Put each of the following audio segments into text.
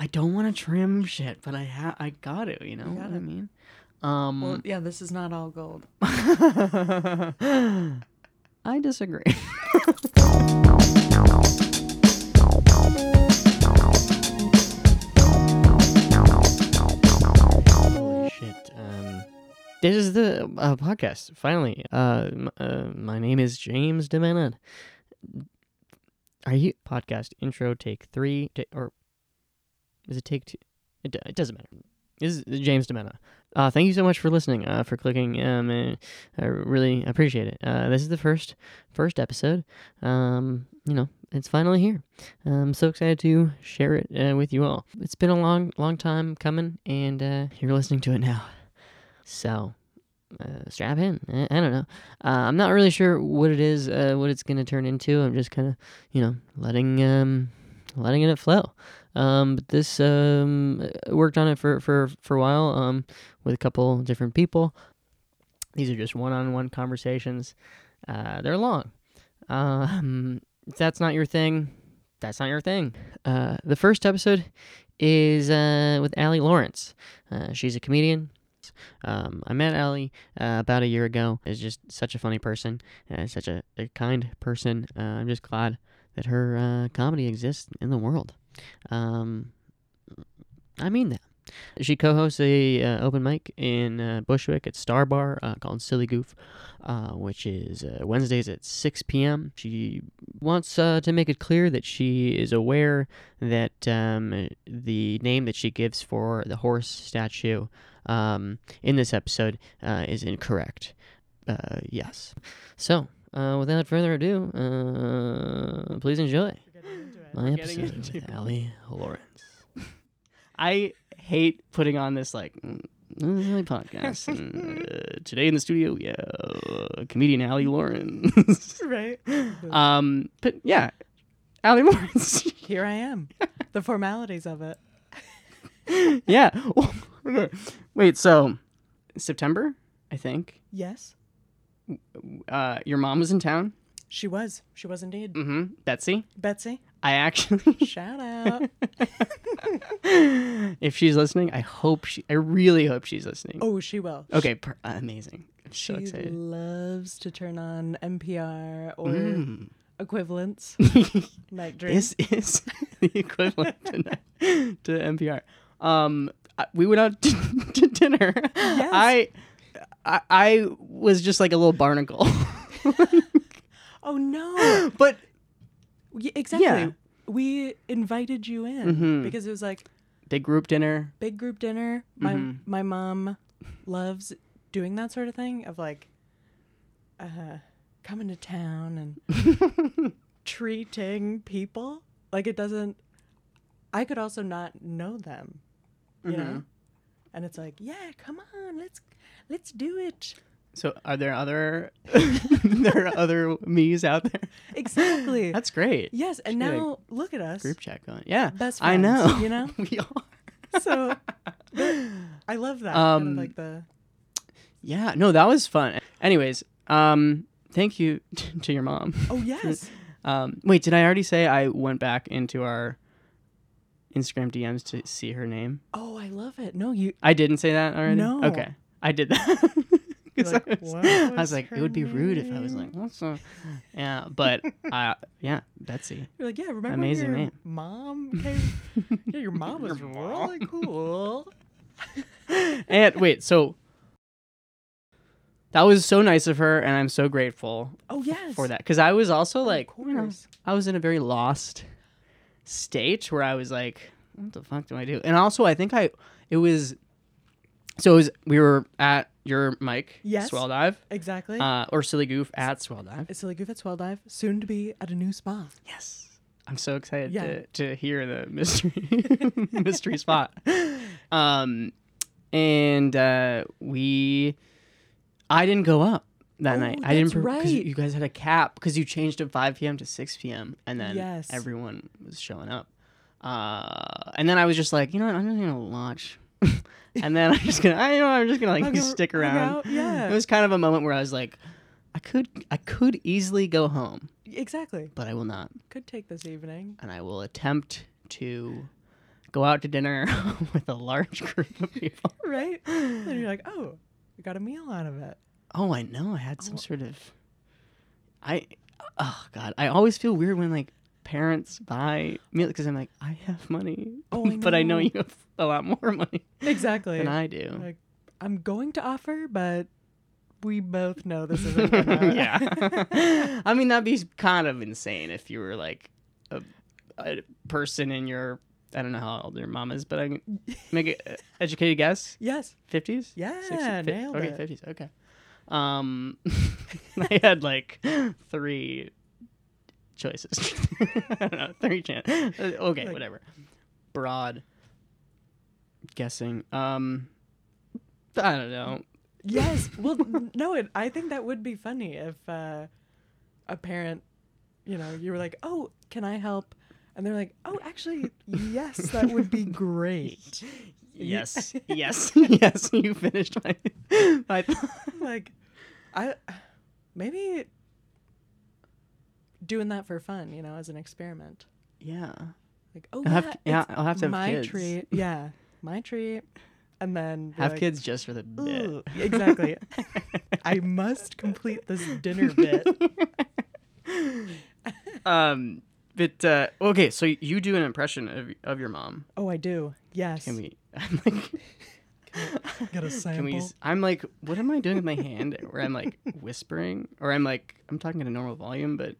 I don't want to trim shit, but I ha- I got to, you know what I gotta. mean? Um, Well, yeah, this is not all gold. I disagree. Holy shit. Um, this is the uh, podcast, finally. Uh, m- uh, my name is James DeMena. Are you podcast intro take three ta- or is it take two? It, it doesn't matter. This is James DeMena. Uh, thank you so much for listening. Uh, for clicking. Um, I really appreciate it. Uh, this is the first first episode. Um, you know, it's finally here. I'm so excited to share it uh, with you all. It's been a long, long time coming, and uh, you're listening to it now. So, uh, strap in. I, I don't know. Uh, I'm not really sure what it is, uh, what it's gonna turn into. I'm just kind of, you know, letting um, letting it flow. Um, but this um, worked on it for for for a while. Um, with a couple different people. These are just one-on-one conversations. Uh, they're long. Um, if that's not your thing, that's not your thing. Uh, the first episode is uh, with Allie Lawrence. Uh, she's a comedian. Um, I met Allie uh, about a year ago. Is just such a funny person, uh, such a, a kind person. Uh, I'm just glad that her comedy exists in the world. Um, I mean that. She co-hosts a uh, open mic in uh, Bushwick at Starr Bar uh, called Silly Goof, uh, which is uh, Wednesdays at 6 p.m. She wants uh, to make it clear that she is aware that um, the name that she gives for the horse statue um, in this episode is incorrect. Yes. So, without further ado, please enjoy my episode with Allie Lawrence. I hate putting on this like mm, podcast. and, uh, today in the studio, yeah, uh, comedian Allie Lawrence. right. um, but yeah, Allie Lawrence. Here I am. the formalities of it. yeah. Wait, so September, I think. Yes, Uh, your mom was in town. she was. She was indeed. Mm-hmm. Betsy. Betsy, I actually. shout out. if she's listening, I hope she. I really hope she's listening. oh, she will. Okay, per- amazing. I'm She so excited. loves to turn on NPR or Mm. equivalents. Night dream. this is the equivalent to, to NPR. Um, I- we went out to, to dinner. I, I, I was just like a little barnacle, oh no. but Y- exactly. Yeah. We invited you in Mhm. because it was like big group dinner. big group dinner. My Mhm. my mom loves doing that sort of thing of like uh coming to town and treating people. Like it doesn't I could also not know them. You know? Mhm. And it's like, yeah, come on, let's let's do it. So, are there other there are other me's out there? Exactly. That's great. yes, and Should now look at us. Group chat going. Yeah, Best I know. you know? we are. So I love that. kind Um, of like the Yeah, no, that was fun. Anyways, um, thank you to your mom. Oh yes. Um, wait, did I already say I went back into our Instagram DMs to see her name? Oh, I love it. No, you I didn't say that already. No. Okay, I did that. 'Cause like, I, was, I was was like, it would be her rude if I was like, name?" what's the? Yeah, but uh, yeah, Betsy. You're like, yeah, remember Amazing your name. mom came? yeah, your mom was really cool. And wait, so that was so nice of her, and I'm so grateful Oh yes. for that because I was also like, of you know, course. I was in a very lost state where I was like, what the fuck do I do? And also, I think I, it was, so it was, we were at your mic, Yes. Swell Dive, Exactly. uh, or Silly Goof at Swell Dive. it's Silly Goof at Swell Dive, soon to be at a new spa. Yes. I'm so excited Yeah. to, to hear the mystery mystery spot. Um, and uh, we, I didn't go up that Oh, night. I didn't that's because right. you guys had a cap because you changed to 5 p.m. to 6 p.m. and then Yes. everyone was showing up. Uh, and then I was just like, you know what? I'm just gonna watch. and then I'm just gonna, I you know, I'm just gonna like stick around. yeah. It was kind of a moment where I was like, I could, I could easily go home, Exactly. but I will not Could take this evening. and I will attempt to go out to dinner with a large group of people. right? And you're like, oh, you got a meal out of it. Oh, I know. I had some Oh. sort of. I, oh God, I always feel weird when like parents buy meal because I'm like, I have money, Oh, I but I know you have a lot more money Exactly. than I do. Like, I'm going to offer, but we both know this isn't gonna. yeah. I mean, that'd be kind of insane if you were like a, a person in your. I don't know how old your mom is, but I can make an educated guess. yes. 50s? Yeah, 60s? Fi- nailed okay, it. 50s. Okay. Um, I had like three choices. I don't know, three chan uh, Okay, Like- whatever. Broad guessing. Um, I don't know. Yes. Well, no, it, I think that would be funny if uh, a parent, you know, you were like, oh, can I help? And they're like, oh, actually, yes, that would be great. Yes, yes, yes. You finished my my. like, I maybe doing that for fun, you know, as an experiment. Yeah. Like, oh, I'll have yeah, to- yeah, I'll have to have my kids. treat. Yeah, my treat. And then Have like, kids just for the bit. Exactly. I must complete this dinner bit. um, but uh, okay, so you do an impression of of your mom. Oh, I do. Yes. Can we? I'm like, a can we? sample? I'm like, what am I doing with my hand? Where I'm like whispering, or I'm like, I'm talking at a normal volume, but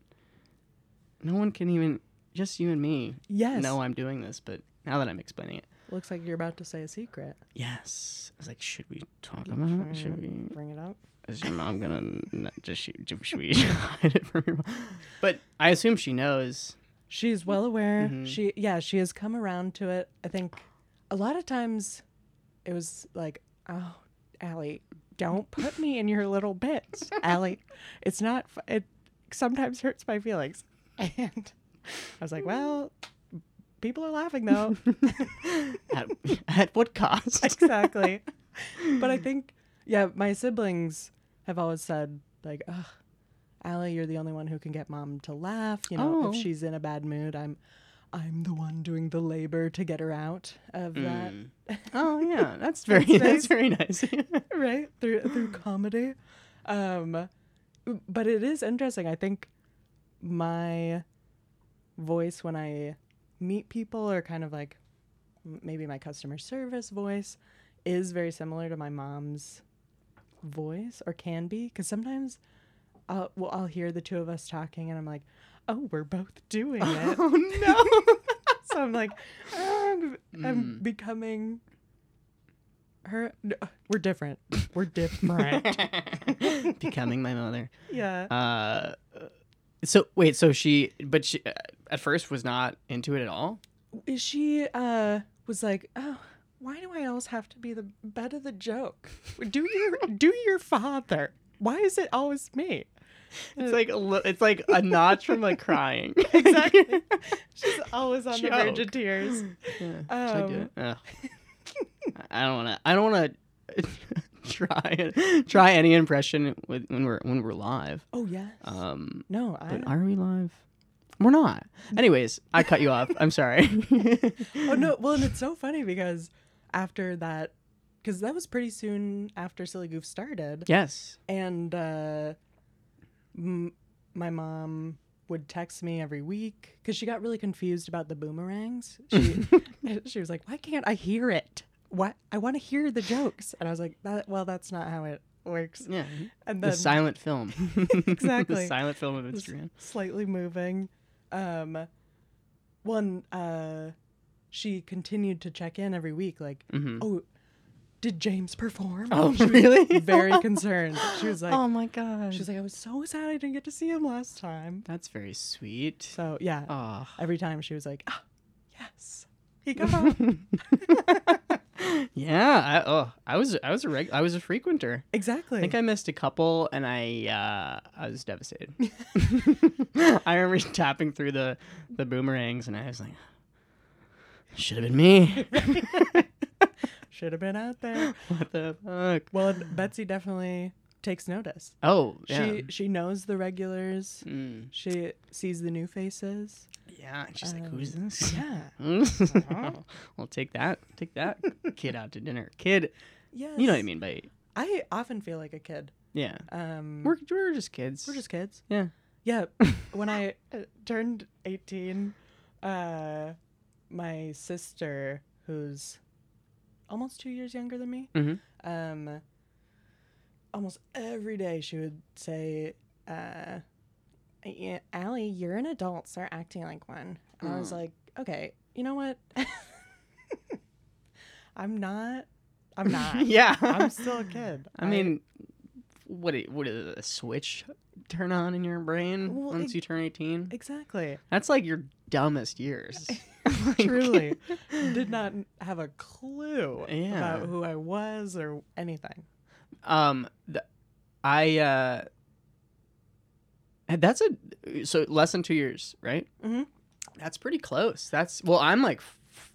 no one can even, just you and me, Yes. know I'm doing this. But now that I'm explaining it, Looks like you're about to say a secret. yes, I was like, should we talk about it? Should we? bring it up? Is your mom gonna n- just shoot? Should we hide it from your mom? But I assume she knows. She's well aware. Mhm. She yeah, she has come around to it. I think a lot of times it was like, "Oh, Allie, don't put me in your little bits. Allie, it's not f- it sometimes hurts my feelings." And I was like, "Well, people are laughing though." at, at what cost? exactly. But I think yeah, my siblings have always said like, "Ugh, Allie, you're the only one who can get mom to laugh. You know, Oh. if she's in a bad mood, I'm, I'm the one doing the labor to get her out of that. Mm. Oh yeah, that's very that's, very nice. right through through comedy um but it is interesting i think my voice when i meet people or kind of like maybe my customer service voice is very similar to my mom's voice or can be because sometimes I'll, well, I'll hear the two of us talking and i'm like oh we're both doing it oh no. so i'm like "Oh, I'm, I'm Mm. becoming her no, we're different we're different Becoming my mother. yeah Uh, so wait, so she, but she uh, at first was not into it at all. she uh was like oh why do i always have to be the butt of the joke do your do your father why is it always me It's like a li- it's like a notch from like crying. Exactly. she's always on the verge of tears Yeah, should I do Um, it? I don't want to. I don't want to try try any impression with when we're when we're live. oh yes Um, no i but are we live? We're not. Anyways, I cut you off. I'm sorry. oh no well and it's so funny because after that because that was pretty soon after silly goof started Yes. and uh, m- my mom would text me every week because she got really confused about the boomerangs. She she was like, "Why can't I hear it? What I want to hear the jokes." And I was like, "That well, that's not how it works." Yeah. And The silent film. Exactly. the silent film of Instagram. slightly moving. Um, one uh, she continued to check in every week, like, hmm "Oh, did James perform?" Oh, she was really? very concerned. She was like, oh my god. She was like, I was so sad I didn't get to see him last time. That's very sweet. So yeah, Oh. every time she was like, ah, yes, he got. yeah. I, oh, I was I was a reg- I was a frequenter. exactly. I think I missed a couple, and I uh, I was devastated. I remember tapping through the the boomerangs, and I was like, "Should have been me." Should have been out there. what the fuck? Well, Betsy definitely takes notice. Oh, yeah. She she knows the regulars. Mm. She sees the new faces. Yeah, She's just like Um, who's this? Yeah. Uh-huh. well, take that, take that kid out to dinner. Kid, Yes. you know what I mean by I often feel like a kid. yeah. Um, We're we're just kids. we're just kids. yeah. Yeah. when I uh, turned 18, uh, my sister, who's almost two years younger than me, Mm-hmm. um, almost every day she would say, uh, Allie, you're an adult. Start acting like one. And I was Mm. like, okay, you know what? I'm not. I'm not. yeah. I'm still a kid. I mean, what i- what is it, a switch turn on in your brain Well, once ex- you turn eighteen? exactly. That's like your dumbest years. Like- Truly, did not have a clue Yeah. about who I was or anything. Um, th- I uh, that's a so less than two years, right? Mhm. That's pretty close. That's well, I'm like f-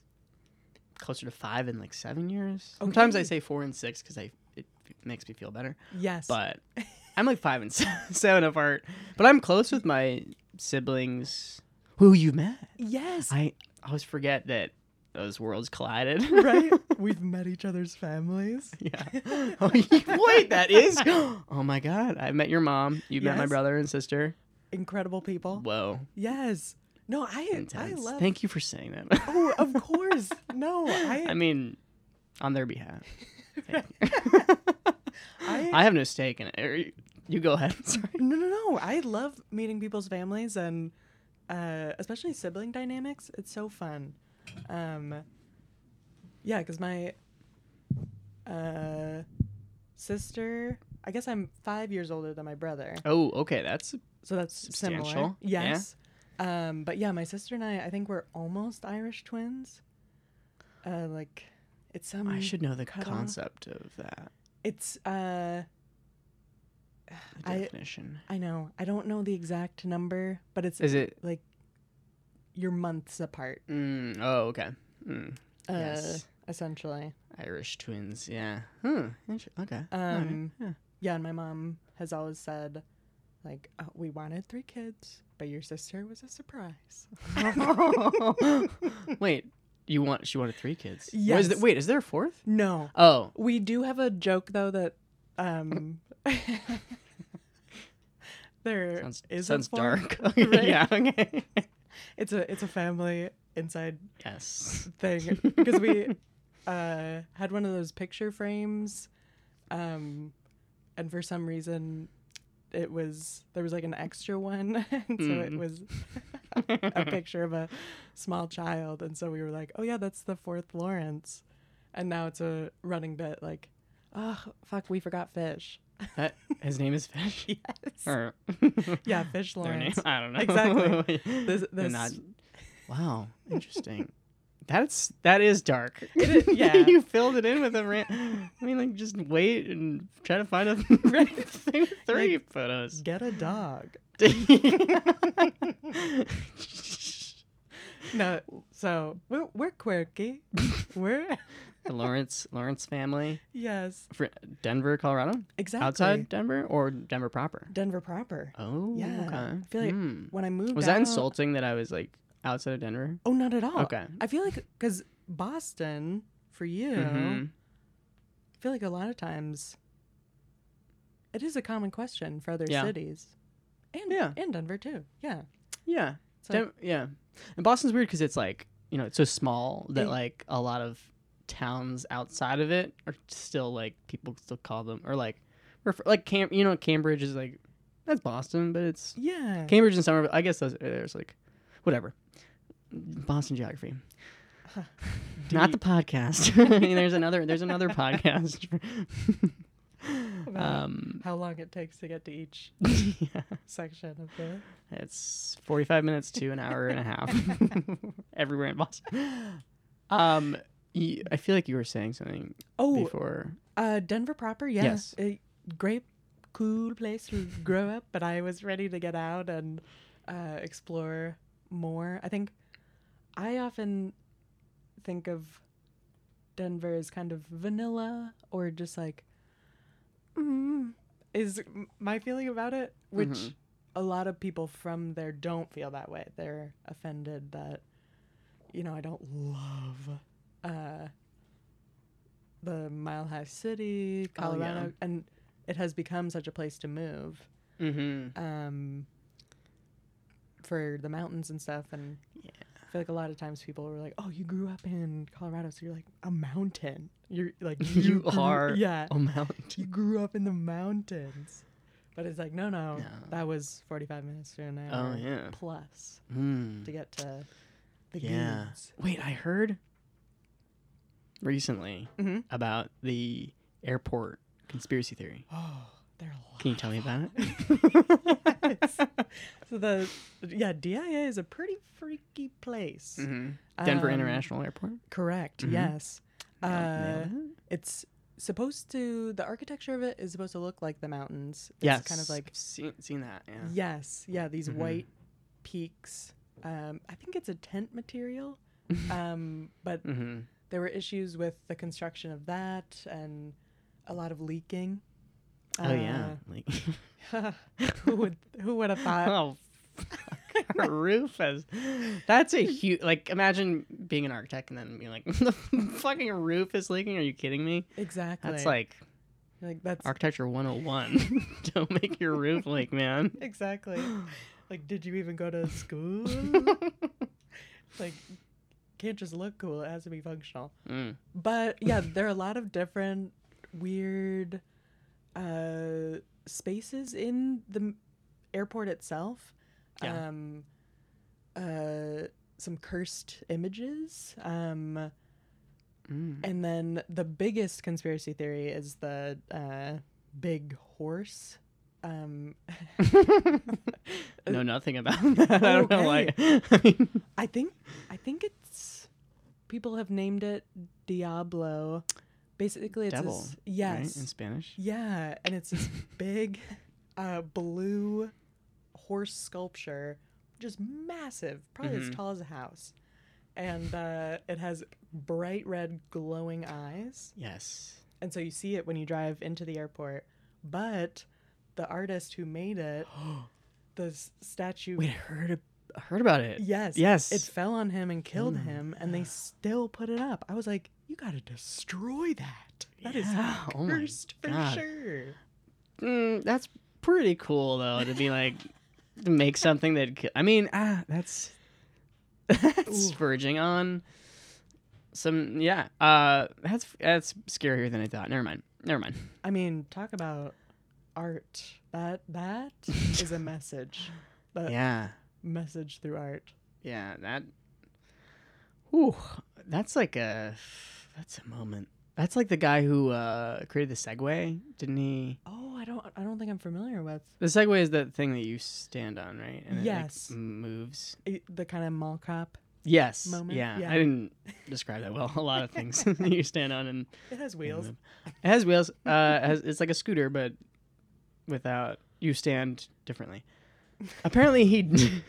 closer to five and like seven years. Sometimes I say four and six because I it makes me feel better, Yes, but I'm like five and seven apart. But I'm close with my siblings who you met. yes, I always forget that those worlds collided. right. We've met each other's families. Yeah. Oh, wait, that is. Oh my God! I've met your mom. You met my brother and sister. Incredible people. Whoa, Yes. No, I intense. I love. Thank you for saying that. oh, of course. No, I I mean, on their behalf. I, I have no stake in it. You- You go ahead. Sorry. no no no. I love meeting people's families and uh, especially sibling dynamics. It's so fun. Um, yeah, because my uh, sister. I guess I'm five years older than my brother. Oh, okay. That's So that's similar. Substantial. Yes. Um, but yeah, my sister and I, I think we're almost Irish twins. Uh, like, it's some. I should know the cut off. concept of that It's uh, the I- definition. I know. I don't know the exact number, but it's Is it? like you're months apart. Mm, oh, okay. Mm, Uh, yes. Essentially. Irish twins. Yeah. Hmm. Okay. Um, Alright, Yeah, and my mom has always said, like, oh, we wanted three kids, but your sister was a surprise. Wait, you want? She wanted three kids. Is Yes. the- wait, is there a fourth? No, Oh, We do have a joke though that um there sounds is sounds dark. Okay, Right? Yeah. Okay. It's a it's a family inside yes. thing because we uh had one of those picture frames um and for some reason it was there was like an extra one and so it Mm. was a picture of a small child and so we were like oh yeah that's the fourth lawrence and now it's a running bit like oh fuck we forgot fish That, his name is Fish. yes Or yeah fish lawrence I don't know. Exactly. This- this- not. Wow. Interesting. That's that is dark. Is- yeah. you filled it in with a rant. I mean, like just wait and try to find a right thing with three photos. get a dog no so we're, we're quirky we're The Lawrence Lawrence family, yes Fr- Denver, Colorado, exactly outside Denver or Denver proper. denver proper Oh, Yeah, okay. I feel like Hmm. when i moved Was that insulting that I was like outside of Denver? oh not at all Okay. i feel like because boston for you Mhm. i feel like a lot of times it is a common question for other Yeah. cities and Yeah. and denver too yeah Yeah. so Dem- yeah. And Boston's weird because it's like, you know, it's so small that It- like a lot of towns outside of it are still like people still call them or like refer- like Cam you know Cambridge is like that's Boston but it's yeah Cambridge and Somerville I guess those, there's like whatever Boston geography not the podcast there's another there's another podcast um how long it takes to get to each yeah. section of the It's 45 minutes to an hour and a half everywhere in Boston. Um, y- I feel like you were saying something oh before. Uh, Denver proper, yeah. Yes. A great, cool place to grow up, but I was ready to get out and uh, explore more. I think I often think of Denver as kind of vanilla or just like, mm, is my feeling about it, which Mhm. a lot of people from there don't feel that way. They're offended that, you know, I don't love uh, the Mile High City, Oh, yeah. Colorado, and it has become such a place to move Mm-hmm. um, for the mountains and stuff. And Yeah. Feel like a lot of times people were like, "Oh, you grew up in Colorado, so you're like a mountain. You're like You grew- are yeah, A mountain. you grew up in the mountains." But it's like, no, no, No. that was 45 minutes to an hour Oh yeah. plus Mm. to get to the Yeah. goods. Wait, I heard recently Mm-hmm. about the airport conspiracy theory. Oh, they're a Can you tell me about it? so the yeah, DIA is a pretty freaky place. mm-hmm. Denver Um, International Airport. Correct. Mhm. Yes. Uh, it's supposed to. The architecture of it is supposed to look like the mountains. It's Yes. kind of like seen, seen that. Yeah. yes, yeah. These Mhm. white peaks. Um, I think it's a tent material. um, but Mm-hmm. there were issues with the construction of that and a lot of leaking. Oh yeah. Like, Uh, who would who would have thought? oh, fuck. Our roof has. That's a huge. Like, imagine being an architect and then being like, the fucking roof is leaking. Are you kidding me? Exactly. That's like like that's architecture 101. Don't make your roof leak, man. exactly. like, did you even go to school? like, can't just look cool. It has to be functional. Mm. But yeah, there are a lot of different weird uh, spaces in the airport itself. Yeah. Um, uh, some cursed images. Um, Mm. and then the biggest conspiracy theory is the uh, big horse. Um, know nothing about that. I don't know why. I mean, I think I think it's people have named it Diablo. Basically, it's Devil, this, right? yes, In Spanish. yeah, and it's this big uh, blue horse sculpture, just massive, probably as Mhm. tall as a house, and uh, it has bright red glowing eyes, Yes. and so you see it when you drive into the airport. But the artist who made it, the statue, We heard. I heard about it. yes, Yes. it fell on him and killed Mm. him, and they still put it up. I was like, you gotta destroy that. That is Yeah, oh cursed for God. sure. Mm, that's pretty cool though to be like to make something that I mean ah that's that's Ooh. verging on some yeah uh that's that's scarier than I thought. Never mind. Never mind. I mean, talk about art. That that is a message. That Yeah. message through art. Yeah, that Ooh, that's like a that's a moment. That's like the guy who uh created the Segway, didn't he? Oh, I don't I don't think I'm familiar with The Segway is that thing that you stand on, right? And it Yes. like, moves. it, the kind of mall cop. Yes. moment, Yeah. yeah. I didn't describe that well. A lot of things you stand on and It has wheels. It has wheels. Uh, it has, it's like a scooter, but without you stand differently. Apparently, he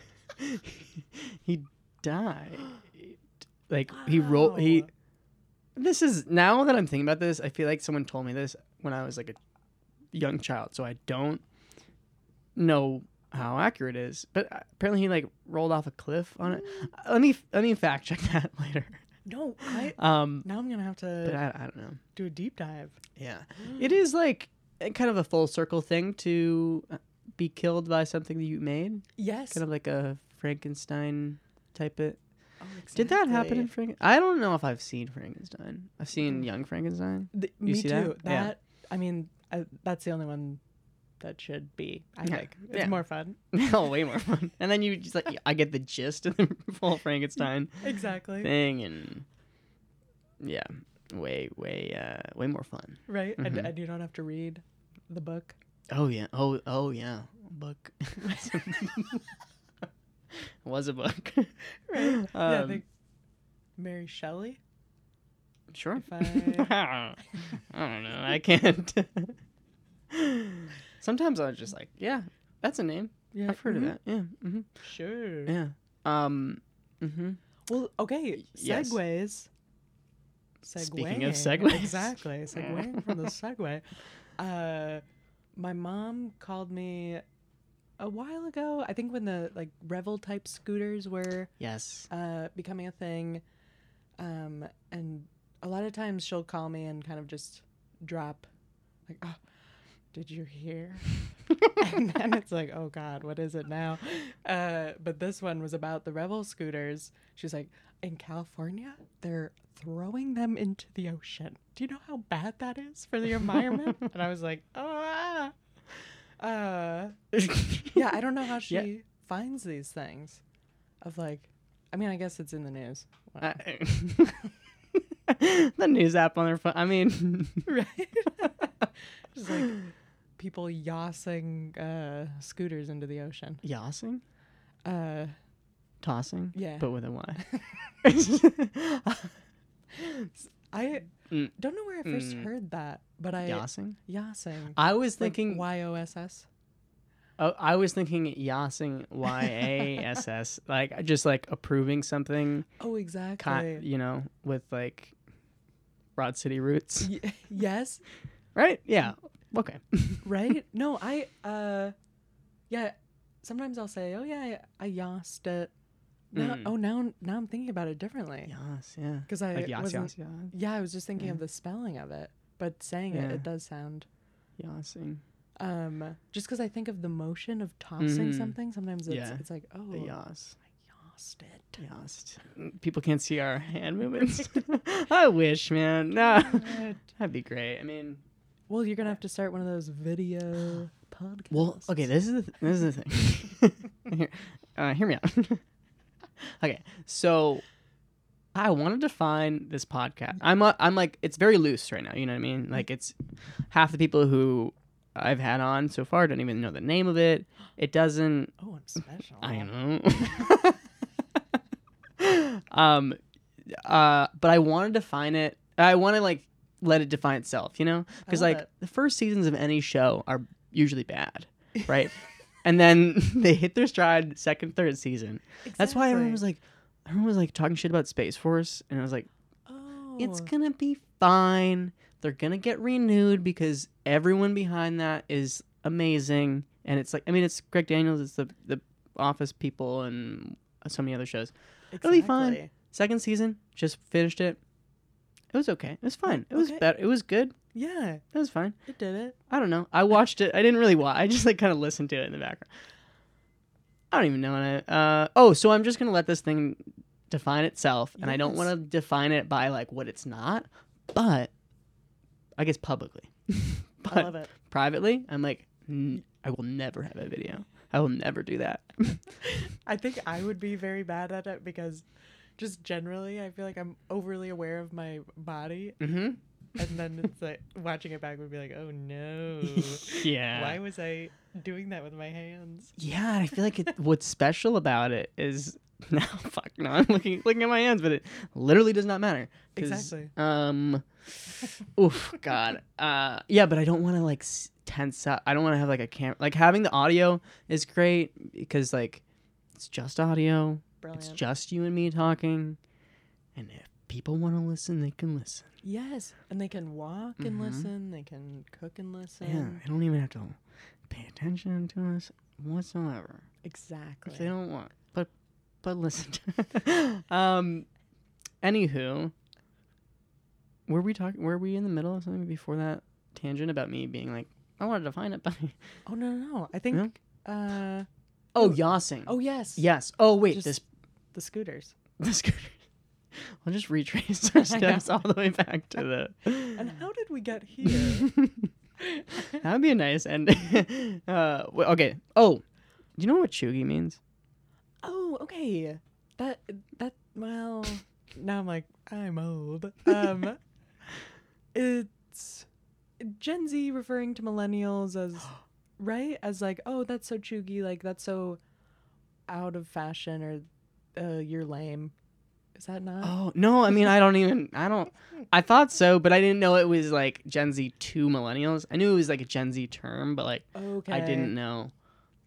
he died. Like he rolled. He. This is now that I'm thinking about this. I feel like someone told me this when I was like a young child, so I don't know how accurate it is. But apparently, he like rolled off a cliff on it. Let me let me fact check that later. No, I Um, now I'm gonna have but to I, I don't know. do a deep dive. Yeah, it is like kind of a full circle thing to uh, be killed by something that you made. Yes. Kind of like a Frankenstein type it. Oh, Did that happen in exactly. Franken? I don't know if I've seen Frankenstein. I've seen Young Frankenstein. Th- You me see too. that? Yeah. I mean, I, that's the only one that should be. I Yeah. think it's Yeah. more fun. oh, way more fun. And then you just like I get the gist of the full Frankenstein Exactly. thing, and yeah, way way uh way more fun. Right. And, Mhm. and you don't have to read the book. Oh yeah. Oh oh yeah. Book. was a book. Right. yeah. I Um, think Mary Shelley. Sure. If I I don't know. I can't. Sometimes I was just like, yeah, that's a name. yeah, I've heard mhm. of that. Yeah. hmm Sure. Yeah. Um. hmm Well, okay. Yes. Segways. Speaking of segues. exactly. Segwaying from the Segway. Uh, my mom called me. A while ago. I think when the like Revel type scooters were Yes. uh, becoming a thing. Um, and a lot of times she'll call me and kind of just drop, like, oh, did you hear? and then it's like, oh God, what is it now? Uh, but this one was about the Revel scooters. She's like, in California, they're throwing them into the ocean. Do you know how bad that is for the environment? and I was like, oh, ah. Uh, yeah, I don't know how she Yeah. finds these things. Of like, I mean, I guess it's in the news. Wow. the news app on their phone. I mean, right? Just like people yossing uh, scooters into the ocean. yossing, Uh, tossing, yeah. but with a Y. I Mm. don't know where I first Mm. heard that, but I yossing. yossing. I was thinking. Y O S S. Oh, I was thinking yossing. Y A S S. Like just like approving something. Oh, ki- exactly. you know, with like Broad City roots. Y- yes, Right? Yeah. Okay. right? no, I uh, yeah. Sometimes I'll say, "Oh yeah, I, I yossed it." Now, Mm. oh now now I'm thinking about it differently Yas. Yeah. because I Like yas wasn't. yas yas. Yeah, I was just thinking of the spelling of it, but saying it, Yeah. it does sound. Yossing. Um, just because I think of the motion of tossing Mhm. something, sometimes it's Yeah. it's like, oh, The yas. I yossed it. Yost. People can't see our hand movements. I wish, man. No. That'd be great. I mean, Well, you're gonna have to start one of those video podcasts. well, okay. This is the th- this is the thing. Here, uh, hear me out. Okay, so I wanted to find this podcast. I'm uh, I'm like it's very loose right now. You know what I mean? Like it's half the people who I've had on so far don't even know the name of it. It doesn't. oh, I'm special. I know. um, uh, but I wanted to define it. I want to like let it define itself, you know? Because like it. the first seasons of any show are usually bad, right? and then they hit their stride second, third season. That's why everyone was like, everyone was like talking shit about Space Force, and I was like, oh, it's gonna be fine. They're gonna get renewed because everyone behind that is amazing, and it's like, I mean, it's Greg Daniels, it's the the Office people, and so many other shows. it'll be fine. Second season, just finished it. It was okay. It was fine. It was better. It was good. Yeah, It was fine. it did it. I don't know. I watched it. I didn't really watch. I just like kind of listened to it in the background. I don't even know. What I, uh, oh, so I'm just gonna let this thing define itself, and I don't want to define it by like what it's not, but I guess publicly. I love it. privately, I'm like, "N- I will never have a video. I will never do that. I think I would be very bad at it because just generally I feel like I'm overly aware of my body mm-hmm. And then it's like watching it back would be like, "Oh no. yeah. Why was I doing that with my hands?" Yeah, and I feel like it, what's special about it is now fuck no, I'm looking looking at my hands, but it literally does not matter Exactly. Um, oof, God. Uh, yeah, but I don't want to like tense up. I don't want to have like a camera. Like having the audio is great because like it's just audio. Brilliant. It's just you and me talking, and if people want to listen, they can listen. yes, and they can walk and Mhm. listen, they can cook and listen. Yeah, they don't even have to pay attention to us whatsoever. Exactly. if they don't want but but listen um anywho were we talking were we in the middle of something before that tangent about me being like i wanted to find it but Oh no, no, no. I think uh oh yossing oh yes. yes oh wait Just- this The scooters. this could i'll just retrace our steps all the way back to the And how did we get here? that would be a nice ending uh okay oh do you know what cheugy means oh, okay. That that well now I'm like, I'm old. Um it's Gen Z referring to millennials as right? As like, oh, that's so cheugy, like that's so out of fashion or uh, you're lame. Is that not? Oh no! I mean, I don't even. I don't. I thought so, but I didn't know it was like Gen Z to millennials. I knew it was like a Gen Z term, but like okay. I didn't know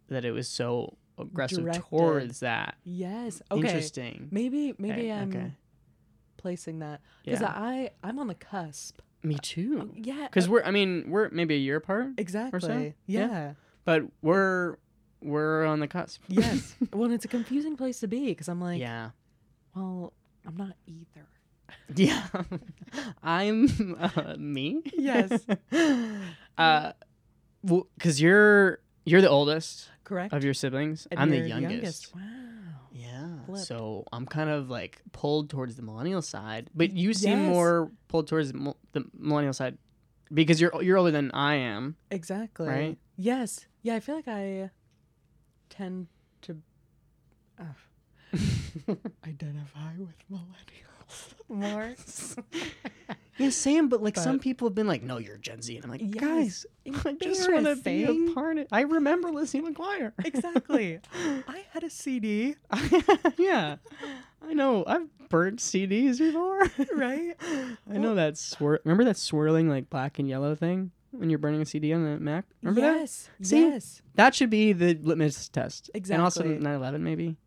that it was so aggressive Directed. towards that. Yes. Okay. Interesting. Maybe maybe Okay, I'm okay. placing that because Yeah. I I'm on the cusp. Me uh, too. Oh, yeah. Because uh we're. I mean, we're maybe a year apart, exactly. Yeah. Yeah. but we're we're on the cusp. Yes. well, it's a confusing place to be because I'm like, yeah. Well, I'm not either. Yeah. I'm uh, me. Yes. uh, well, cause you're you're the oldest Correct. of your siblings. And I'm the you're youngest. Wow. Yeah. Flipped. So I'm kind of like pulled towards the millennial side, but you seem Yes. more pulled towards the the millennial side because you're you're older than I am. Exactly. Right? Yes. Yeah, I feel like I tend to uh, identify with millennials more. Yeah, same. But like some people have been like, "No, you're Gen Z," and I'm like, Yes. "Guys, I just want to be a part of." I remember to choir. exactly. I had a CD, yeah, I know. I've burnt CDs before. right? I know that swir. Remember that swirling like black and yellow thing when you're burning a CD on the Mac? Remember that? yes. See? Yes. That should be the litmus test. Exactly. And also 9/11 maybe.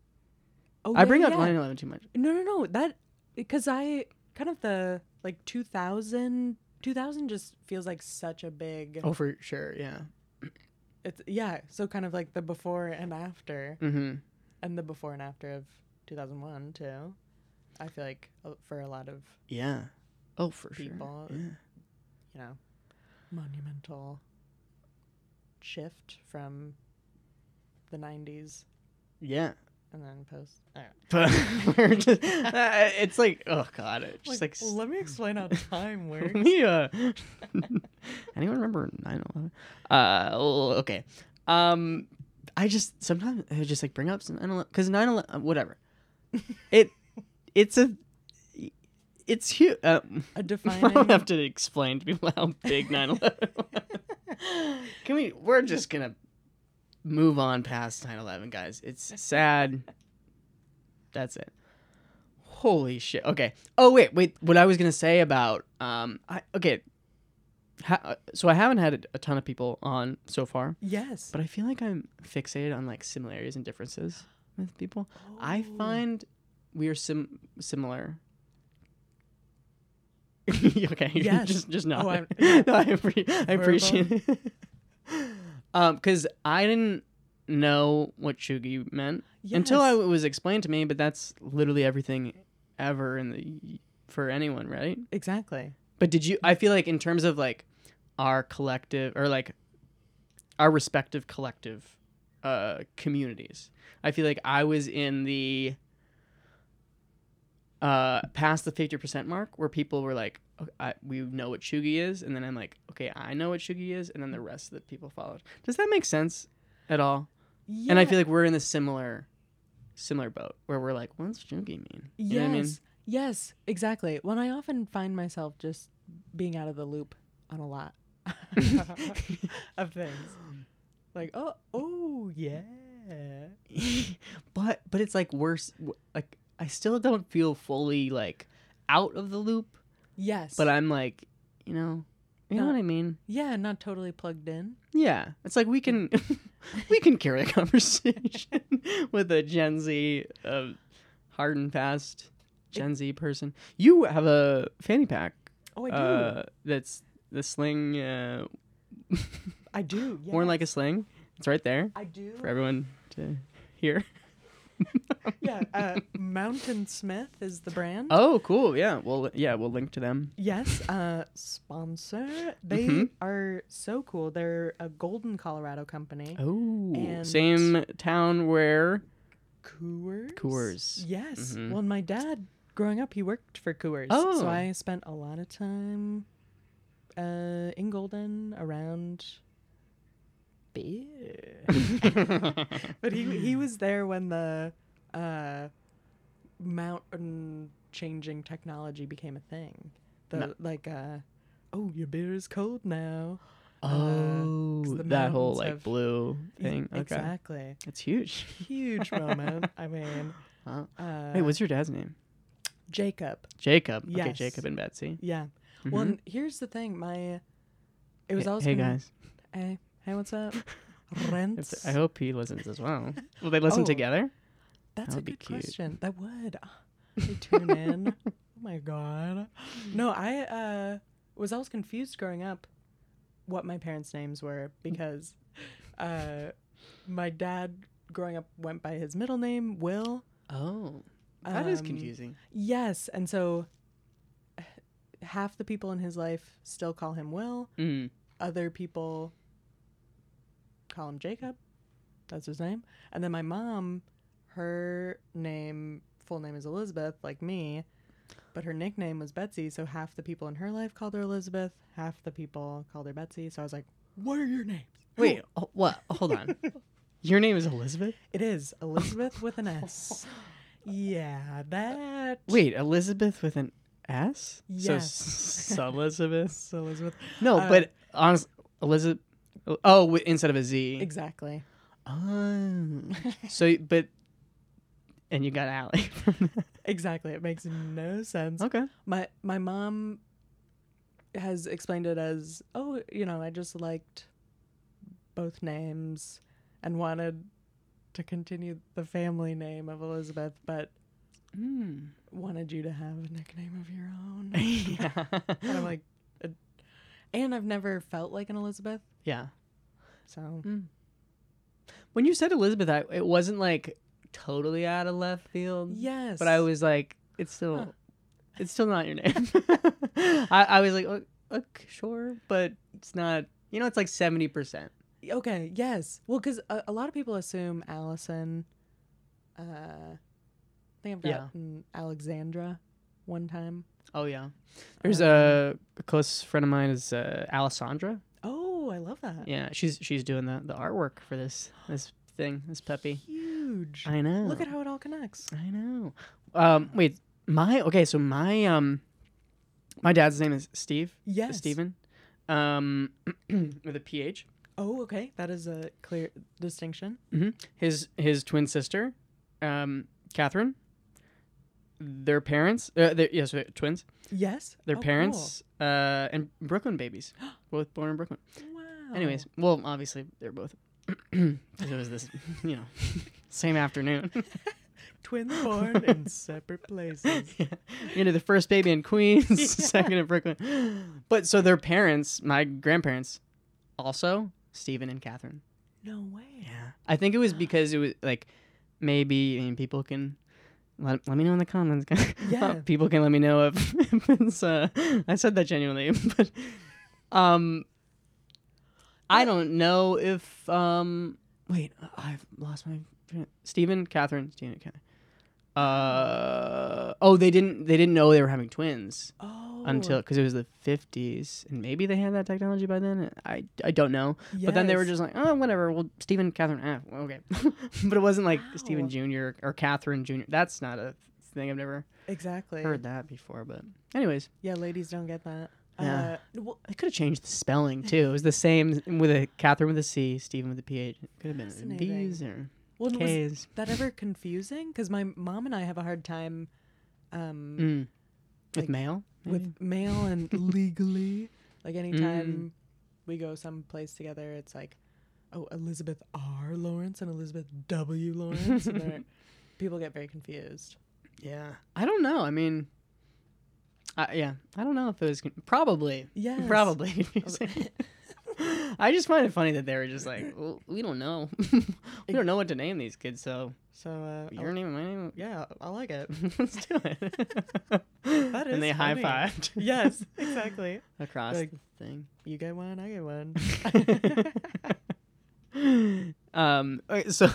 Oh, I yeah, bring up yeah. 9/11 too much. No, no, no. That because I kind of the like 2000 2000 just feels like such a big Oh, for sure. Yeah. it's yeah, so kind of like the before and after Mm-hmm. and the before and after of 2001 too. I feel like uh, for a lot of, Yeah. Oh, for People. sure. Yeah. you know, monumental shift from the 90s Yeah. And then post. But just, uh, it's like, oh god, it's just like, let me explain how time works. me, uh, anyone remember 9/11? Uh, oh, okay. Um, I just sometimes I just like bring up some 9/11 because 9/11, uh, whatever. It, it's a, it's huge. Uh, A I don't have to explain to people how big 9/11 was. Can we? We're just gonna move on past 9/11, guys. It's sad. That's it. Holy shit. Okay. Oh wait, wait. What I was gonna say about um, I okay. Ha- so I haven't had a, ton of people on so far, Yes. but I feel like I'm fixated on like similarities and differences with people. I Oh. find we are sim similar. okay. Yes. just just not. Oh, yeah. no, I, appre- I appreciate it. Um, because I didn't know what cheugy meant until I, it was explained to me. But that's literally everything ever in the for anyone, right? exactly. But did you? I feel like in terms of like our collective or like our respective collective uh communities, I feel like I was in the uh past the fifty percent mark where people were like, "Oh, I, "We know what cheugy is," and then I'm like, "Okay, I know what cheugy is," and then the rest of the people followed. Does that make sense at all? Yeah. And I feel like we're in the similar similar boat where we're like, "What's cheugy mean?" You yes. know what I mean? Yes, exactly. When I often find myself just being out of the loop on a lot of things. Like, oh, oh, yeah. but but it's like worse like i still don't feel fully like out of the loop Yes. but i'm like you know you know what i mean yeah, not totally plugged in. yeah it's like we can we can carry a conversation with a gen z uh, hard and fast gen z person you have a fanny pack Oh, I do. uh, that's the sling uh, I do. Yeah. worn like a sling it's right there I do. for everyone to hear Yeah. Uh, Mountainsmith is the brand. oh cool yeah well yeah we'll link to them Yes, uh, sponsor. They Mhm. are so cool. They're a Golden, Colorado company. Oh, same town where Coors. Coors. Yes. Mhm. Well, my dad, growing up, he worked for Coors. Oh. So I spent a lot of time uh, in Golden around beer. but he he was there when the uh, mountain changing technology became a thing. The No. like uh, oh your beer is cold now. Oh, the that whole like have- blue thing. Okay, Exactly. it's huge. Huge moment. I mean, Wow. uh, Wait, what's your dad's name? Jacob? Jacob. Okay. Jacob and Betsy. Yeah. Well, Mhm. and here's the thing. My it was hey, always hey gonna- guys. Hey, hey, what's up? If Rents. I hope he listens as well. Will they listen Oh. together? That's that a would be good cute. question. That would. Ah, They tune in. oh my god. No, I uh was always confused growing up what my parents' names were because uh my dad growing up went by his middle name, Will. Oh, that is Um, confusing. Yes, and so h- half the people in his life still call him Will. Mm. Other people call him Jacob. That's his name. And then my mom, her name, full name is Elizabeth, like me, but her nickname was Betsy. So half the people in her life called her Elizabeth, half the people called her Betsy. So I was like, what are your names? Wait, oh, what? Hold on. Your name is Elizabeth? It is Elizabeth with an S. Yeah, that. Wait, Elizabeth with an S? Yes. So, s- Elizabeth? Elizabeth. No, Uh, but honest, Elizabeth. Oh, instead of a Z. Exactly. Oh. so, but, and you got Allie. from that. Exactly. It makes no sense. okay. My my mom has explained it as, oh, you know, I just liked both names and wanted to continue the family name of Elizabeth, but Mm. wanted you to have a nickname of your own. yeah. and I'm like, uh, and I've never felt like an Elizabeth, yeah. so When you said Elizabeth, I, it wasn't like totally out of left field. yes. But I was like, it's still, Huh. it's still not your name. I, I was like, "Oh, sure, but it's not. You know, it's like seventy percent. okay. Yes. Well, because a, a lot of people assume Allison. Uh, I think I've Yeah. gotten Alexandra one time. Oh yeah. There's Um, a, a close friend of mine is uh, Alessandra. I love that. Yeah, she's she's doing the, the artwork for this this thing, this puppy. Huge. I know. Look at how it all connects. I know. Um, wait, my okay. So my um, my dad's name is Steve. Yes. Steven. Um, with a PH. Oh, okay. That is a clear distinction. His his twin sister, um, Catherine. Their parents, uh, they're, yes, twins. Yes. Their Oh, cool. parents, uh, and Brooklyn babies, both born in Brooklyn. Wow. Anyways, well, obviously they're both. it was this, you know, same afternoon. twins born in separate places. yeah. You know, the first baby in Queens, second in Brooklyn. But so their parents, my grandparents, also Stephen and Catherine. No way. Yeah, I think it was because it was like maybe I mean people can let, let me know in the comments. Yeah. people can let me know if, if it's. Uh, I said that genuinely, but um, I don't know if um. Wait, I've lost my. Stephen, Catherine, Stephen, Catherine. Uh oh, they didn't. They didn't know they were having twins Oh. until because it was the fifties, and maybe they had that technology by then. I I don't know. But then they were just like, oh, whatever. Well, Stephen, Catherine, eh, well, okay. but it wasn't like Stephen Jr. or Catherine Jr. That's not a thing. I've never exactly. heard that before. But anyways, Yeah, ladies don't get that. Yeah. Uh, well, I could have changed the spelling too. It was the same with a Catherine with a C, Stephen with a PH. It could have been. D's or well, was K's. that ever confusing? Because my mom and I have a hard time um, Mm. With like, mail? maybe? with mail and legally. Like anytime we go someplace together, it's like, oh, Elizabeth R. Lawrence and Elizabeth W. Lawrence. and people get very confused. Yeah. I don't know. I mean, I yeah. I don't know if it was con- probably. Yeah, Probably. confusing. I just find it funny that they were just like, well, we don't know. we don't know what to name these kids, so So uh, your name and my name. yeah, I like it. Let's do it. That and they high funny. fived. yes, exactly. across Like- the thing. You get one, I get one. um. Okay, so.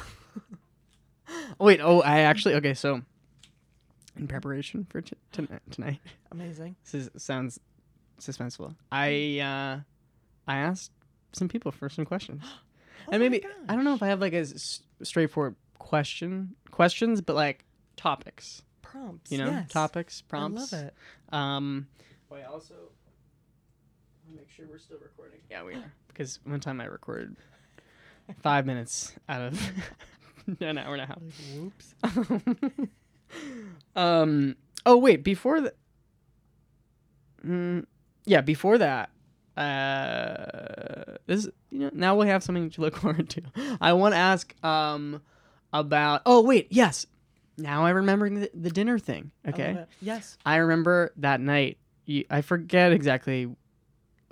Wait. Oh, I actually. Okay. So. In preparation for t- tonight, tonight, Amazing. this is, sounds suspenseful. I uh, I asked some people for some questions, Oh and my maybe gosh. I don't know if I have like a s- straightforward question questions, but like topics. prompts. You know, yes. topics, prompts. I love it. Um, I also make sure we're still recording. Yeah, we are. Because one time I recorded five minutes out of an hour and a half. Like, whoops. um. Oh wait, before the. Mm, yeah, before that. Uh, this you know now we have something to look forward to. I want to ask um about. Oh wait, yes. Now I remember the, the dinner thing. Okay. it. Yes. I remember that night. You, I forget exactly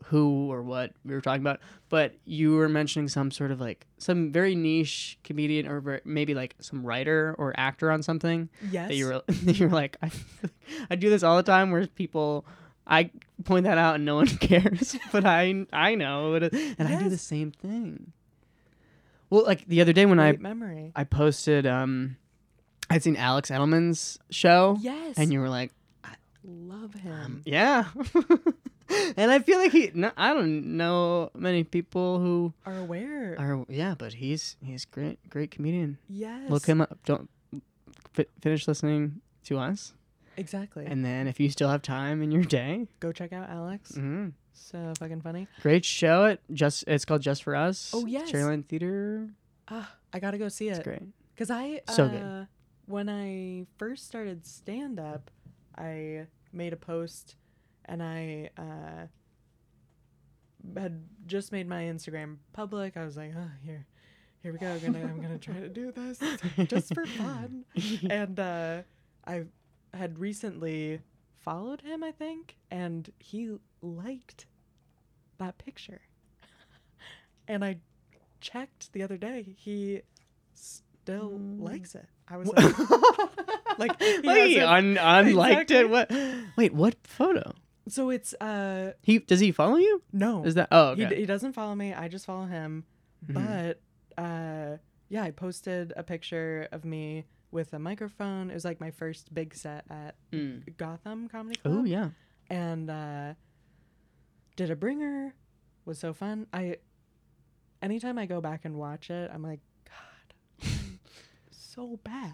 who or what we were talking about, but you were mentioning some sort of like some very niche comedian or maybe like some writer or actor on something Yes. that you were that you were like I, I do this all the time where people I point that out and no one cares, but I I know it- and I do the same thing. Well, like the other day when Great I memory. I posted um I'd seen Alex Edelman's show Yes. and you were like I love him. um, yeah. and I feel like he no, I don't know many people who are aware. are yeah, but he's he's great great comedian. yes. Look him up. Don't fi- finish listening to us. Exactly. And then if you still have time in your day, Go check out Alex. hmm So fucking funny. great show. It just it's called Just for Us. Oh, yes. Cherry Lane Theater. Ah, I gotta go see It's it. great. Cause I uh, So good. when I first started stand up, I made a post, and I uh, had just made my Instagram public. I was like, oh here, here we go. I'm gonna I'm gonna try to do this just for fun. and uh, I had recently followed him, I think, and he liked that picture. And I checked the other day, he still Mm. likes it. I was like, like he he un- unliked Exactly. it. What? Wait, what photo? So it's uh He does he follow you? no, Is that oh he, okay. d- he doesn't follow me. I just follow him. Mhm. But uh, yeah, I posted a picture of me with a microphone. It was like my first big set at Mm. Gotham Comedy Club. Oh yeah. and uh, did a bringer. Was so fun. I anytime I go back and watch it, I'm like, God, so bad.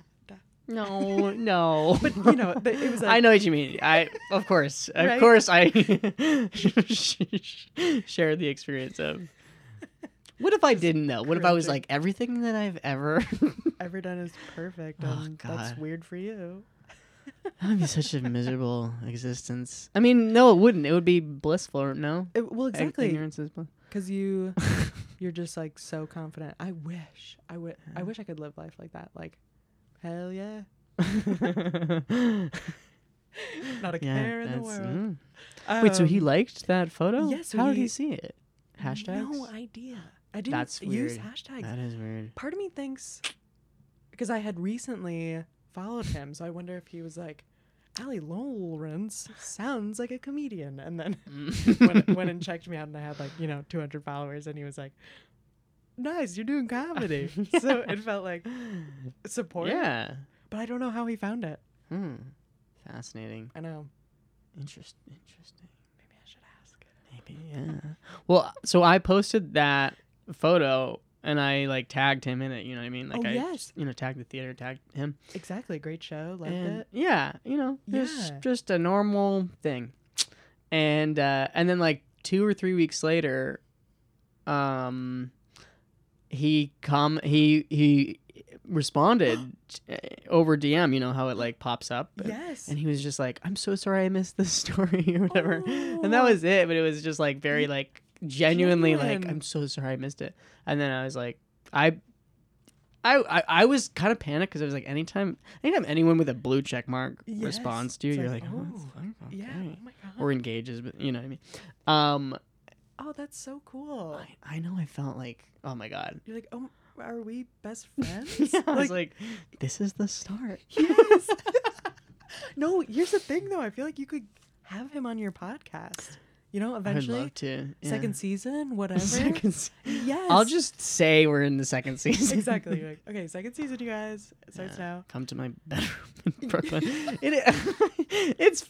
No, no. But you know, it was. I know what you mean. I of course, of Right? course, I share the experience of. What if I didn't know? What if I was like everything that I've ever? ever done is perfect, Oh, and that's weird for you. that would be such a miserable existence. I mean, no, it wouldn't. It would be blissful. No, It- well, exactly, Ignorance is bliss. because you you're just like so confident. I wish, I would, I wish I could live life like that. Like, hell yeah, not a care in the world. mm. Wait, so he Um, liked that photo? yes, How did he- he see it? Hashtags. No idea. I didn't That's use weird. hashtags. That is weird. Part of me thinks because I had recently followed him, so I wonder if he was like, Allie Lawrence sounds like a comedian, and then went, went and checked me out, and I had like you know 200 followers, and he was like, "Nice, you're doing comedy." So it felt like support. yeah. but I don't know how he found it. Hmm. Fascinating. I know. Interest. Interesting. Maybe I should ask. Maybe. Yeah. Well, so I posted that photo and I like tagged him in it. You know what I mean? Like Oh, I, yes. you know, tagged the theater, tagged him. Exactly. Great show. Loved and it. yeah, you know, it's just a normal thing. And uh, and then like two or three weeks later, um, he come he he responded uh, over DM. You know how it like pops up. and- Yes. And he was just like, "I'm so sorry I missed this story or whatever," and that Oh. was it. But it was just like very like genuinely like, "I'm so sorry I missed it," and then I was like, I. I, I, I was kind of panicked because I was like anytime anytime anyone with a blue check mark Yes. responds to you It's you're like, like, oh, oh, fuck, yeah. Oh my god. or engages but you know what I mean um oh, that's so cool. I, I know I felt like oh my god You're like, oh, are we best friends? yeah, I was like this is the start yes. no, here's the thing though. I feel like you could have him on your podcast. You know, eventually. I'd love to yeah. second season, whatever. second se- Yes. I'll just say we're in the second season exactly. Like, okay, second season, you guys. It starts Yeah. now. come to my bedroom in Brooklyn. it, it's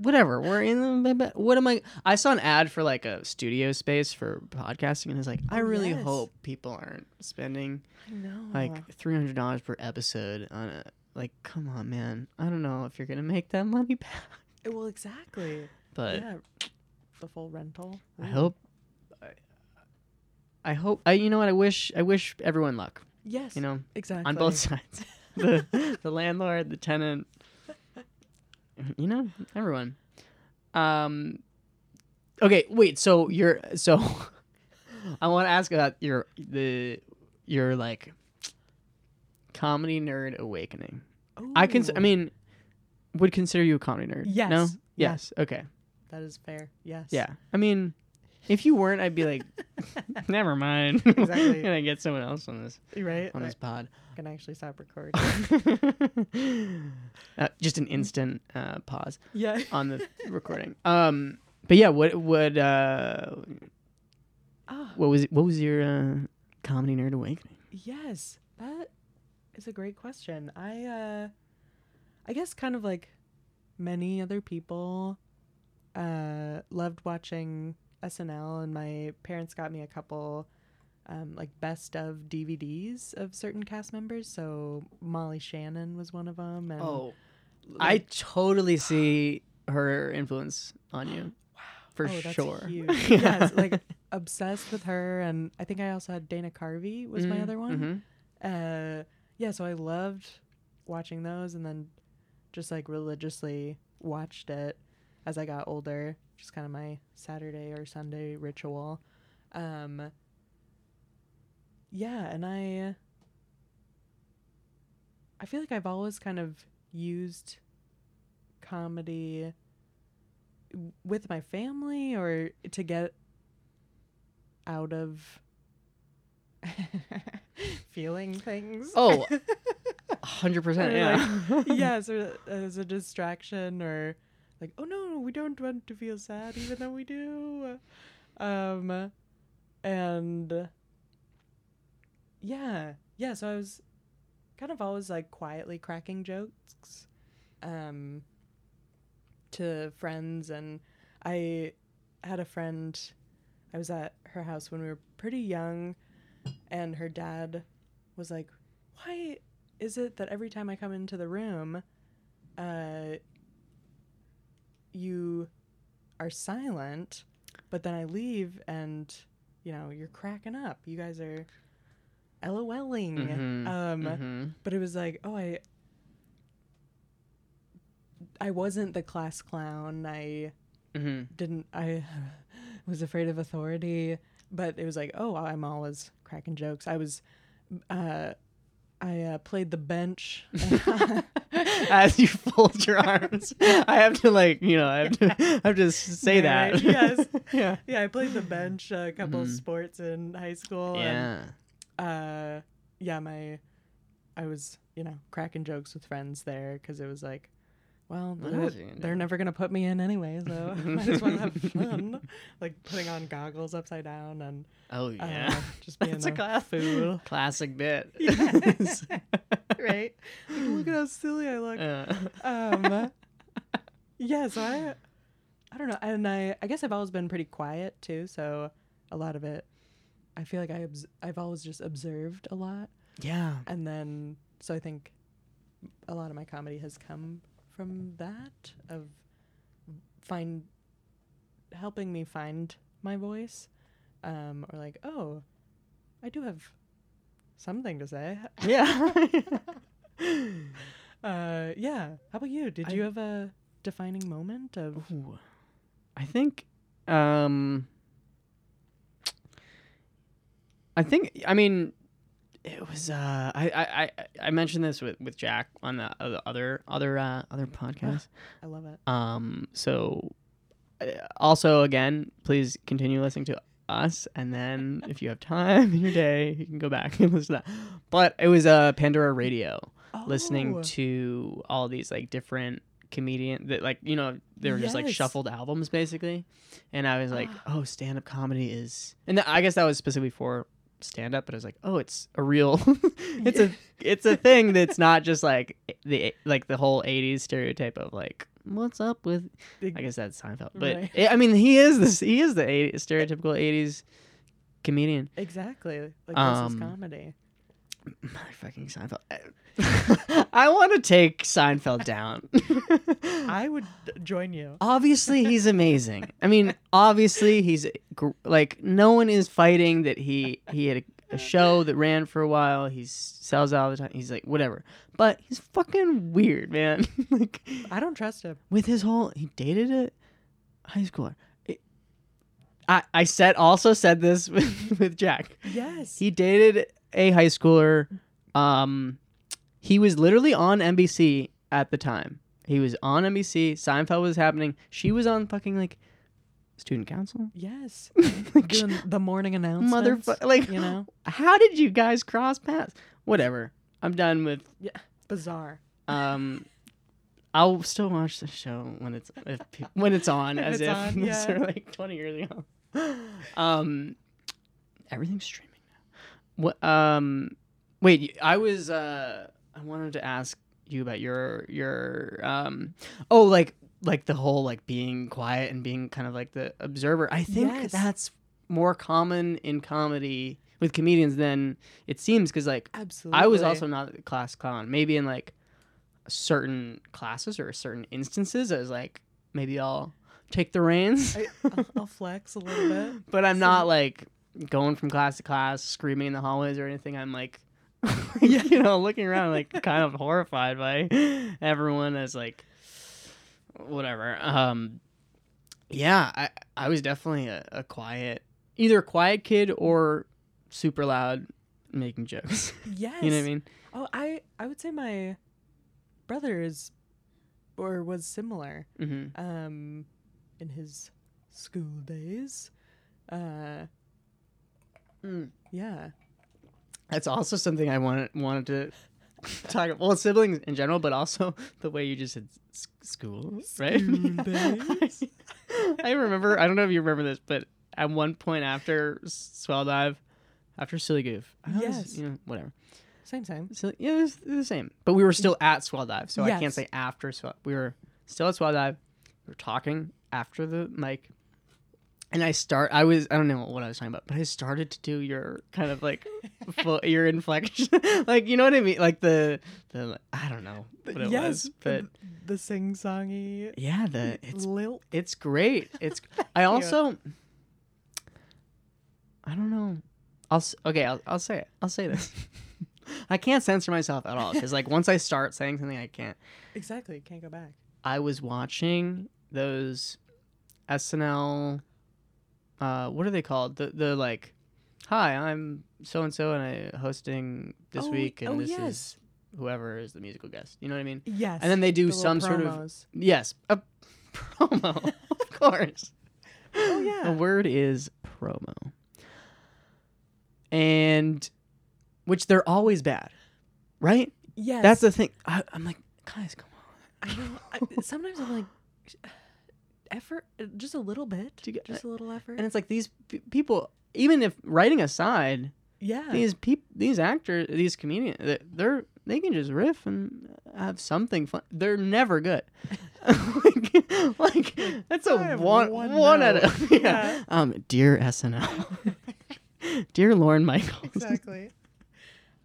whatever. We're in the. What am I? I saw an ad for like a studio space for podcasting, and it's like, I Oh, really yes. hope people aren't spending I know. like three hundred dollars per episode on a. Like, come on, man. I don't know if you're gonna make that money back, Eh, well, exactly. but yeah, the full rental. I hope. I, I hope. I. You know what? I wish. I wish everyone luck. Yes. You know, exactly on both sides. the the landlord, the tenant. You know, everyone. Um. Okay, wait. So you're so. I want to ask about your the your like comedy nerd awakening. I can. I mean, would consider you a comedy nerd. Yes. No. Yeah. Yes. Okay. that is fair. Yes. Yeah. I mean, If you weren't, I'd be like, never mind. Exactly. Gonna get someone else on this right? on I this pod. Can actually stop recording. uh, just an instant uh, pause yeah. on the recording. Um, but yeah, what what uh, Ah, what was what was your uh, comedy nerd awakening? yes, that is a great question. I uh, I guess kind of like many other people, uh, loved watching SNL, and my parents got me a couple. Um, like best of DVDs of certain cast members. So Molly Shannon was one of them, and Oh, I totally see her influence on you. wow, For oh, that's sure. huge. yes, like obsessed with her, and I think I also had Dana Carvey was my Mm, other one. mhm. Uh, yeah, so I loved watching those, and then just like religiously watched it as I got older. Just kind of my Saturday or Sunday ritual. Um, yeah, and I I feel like I've always kind of used comedy with my family or to get out of feeling things. Oh, hundred percent. Or, Yeah. yes, or as a distraction, or like, oh no, we don't want to feel sad, even though we do. Um, and yeah, yeah. So I was kind of always like quietly cracking jokes, um, to friends, and I had a friend. I was at her house when we were pretty young, and her dad was like, "Why is it that every time I come into the room, uh, you are silent, but then I leave and you know you're cracking up. You guys are LOLing. Mhm, Um, mhm. but it was like, oh, I, I wasn't the class clown. I Mhm. didn't. I was afraid of authority, but it was like, oh, I'm always cracking jokes. I was, uh, I uh, played the bench. As you fold your arms, I have to like you know I have to I have to say that. Yes. yeah. yeah, I played the bench a couple of Mhm. sports in high school. Yeah. Uh, yeah, my, I was you know cracking jokes with friends there because it was like, well, they're, else are you gonna they're never gonna put me in anyway, so I might as well have fun. like putting on goggles upside down and Oh uh, yeah. just being That's a a class fool. classic bit. Yes. right? Like, look at how silly I look. Uh, um yeah so i i don't know and i i guess i've always been pretty quiet too so a lot of it i feel like i obs- i've always just observed a lot yeah. and then so i think a lot of my comedy has come from that of find helping me find my voice um or like oh i do have something to say Yeah. uh yeah how about you did I- you have a defining moment of Ooh. I think um I think I mean it was uh I I I, mentioned this with with Jack on the other other other uh, other podcast. i love it. Um so uh, also again, please continue listening to us and then if you have time in your day, you can go back and listen to that. But it was uh Pandora Radio listening Oh, to all these like different comedian that like you know they were just like shuffled albums basically. And i was like oh stand-up comedy is and th- i guess that was specifically for stand-up but i was like oh it's a real it's a it's a thing that's not just like the like the whole 80s stereotype of like what's up with i guess that's seinfeld but Right. i I mean he is this he is the 80, stereotypical 80s comedian. Exactly. Like this is Um, comedy fucking Seinfeld. I want to take Seinfeld down. i would join you obviously, he's amazing. I mean, obviously, he's gr- like no one is fighting that he he had a, a show that ran for a while. He sells out all the time. He's like whatever, but he's fucking weird, man. like i don't trust him with his whole he dated a high schooler. It- I I said also said this with with Jack. yes He dated a high schooler. Um, he was literally on NBC at the time. He was on NBC. Seinfeld was happening. She was on fucking like student council. Yes. Like, Doing the morning announcements. Motherfucker, like you know, how did you guys cross paths? Whatever. I'm done with Yeah, bizarre. um I'll still watch the show when it's if, when it's on as it's if on, yeah. like 20 years ago. Um everything's streaming now. What um wait, I was uh I wanted to ask you about your your um oh like like the whole like being quiet and being kind of like the observer. I think Yes. that's more common in comedy with comedians than it seems cuz like Absolutely. I was also not a class clown. Maybe in like certain classes or certain instances, I was like, maybe I'll take the reins. I, I'll, I'll flex a little bit. but I'm so- not like going from class to class, screaming in the hallways or anything. I'm like, you know, looking around, like kind of horrified by everyone as like, whatever. Um, yeah, I I was definitely a, a quiet, either a quiet kid or super loud making jokes. Yes. you know what I mean? Oh, I I would say my brother is or was similar Mm-hmm. um in his school days. Uh Mm. yeah. That's also something I wanted wanted to talk about. Well, siblings in general, but also the way you just said s- school, right? School. I remember. I don't know if you remember this, but at one point after Swell Dive, after Silly Goof, I was- Yes. you know, whatever. Same time. So yeah, it was the same. But we were still at Swell Dive, so I can't say after Swell. We were still at Swell Dive. We were talking after the mic. And I start. I was. I don't know what I was talking about, but I started to do your kind of like, full, your inflection, like you know what I mean, like the the. I don't know what it yes, was, but the, the sing songy yeah, the it's lilt. it's great. It's. I you. also. I don't know. I'll okay. I'll I'll say it. I'll say this. I can't censor myself at all because like once I start saying something, I can't. Exactly. Can't go back. I was watching those SNL. Uh, what are they called? The the like, hi, I'm so and so, and I hosting this Oh, week, and oh, this yes. is whoever is the musical guest. You know what I mean? Yes. And then they do the some sort of yes, a promo, of course. Oh, yeah. The word is promo. And which they're always bad. Right? Yes. That's the thing. I, I'm like, guys, come on. I know. I, sometimes I'm like, effort, uh, just a little bit, get- just a little effort. And it's like these p- people, even if writing aside, yeah. these people, these actors, these comedians, they- they're they can just riff and have something fun. They're never good. like, like that's a I one one one out of yeah. Yeah. Um, dear SNL, dear Lorne Michaels. exactly.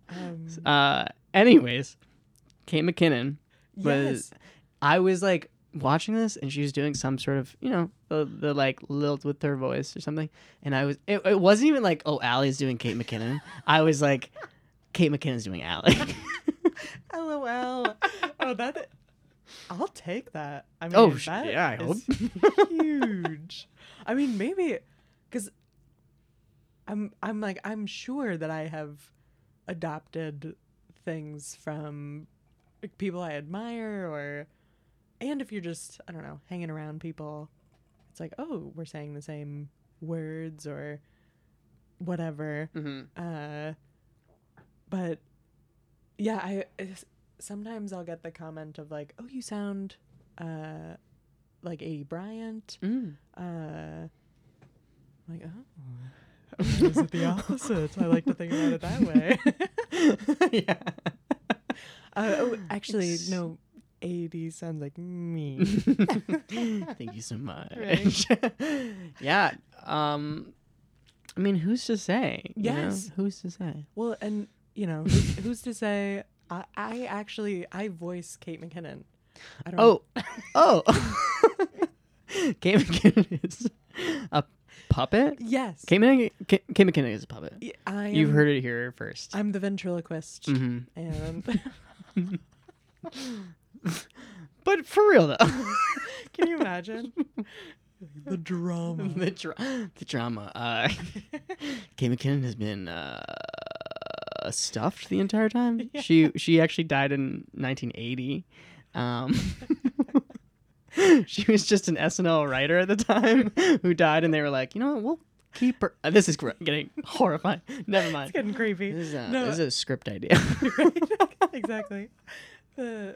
Um, Uh, anyways, Kate McKinnon was. yes. I was like watching this, and she was doing some sort of, you know, the, the like lilt with her voice or something, and I was. It, it wasn't even like, oh, Allie's doing Kate McKinnon. I was like, Kate McKinnon's doing Allie. LOL. oh, that. I'll take that. I mean, Oh, that yeah, I is huge. I mean, maybe because I'm I'm like I'm sure that I have adopted things from people I admire or and if you're just I don't know hanging around people, it's like oh we're saying the same words or whatever. mm-hmm. Uh, but yeah, I it's- sometimes I'll get the comment of like, "Oh, you sound uh like Aidy Bryant." mm. Uh, like, oh, is it the opposite? I like to think about it that way. yeah. uh, oh, actually, no. Aidy sounds like me. Thank you so much. yeah. Um, I mean, who's to say? you know? Yes. Who's to say? well, and you know, who's, who's to say? I, I actually I voice Kate McKinnon. I don't. Oh, oh. Kate McKinnon is a puppet. yes. Kate McKinnon, Kate McKinnon is a puppet. I You've heard it here 1st I'm the ventriloquist, hmm and But for real though, can you imagine the drama? the, dra- the drama. Uh, Kate McKinnon has been uh, stuffed the entire time. She she actually died in 1980. Um, she was just an SNL writer at the time who died, and they were like, you know what, we'll keep her. Uh, this is gr- getting horrifying. Never mind. It's getting creepy. This is No. this is a script idea. exactly. The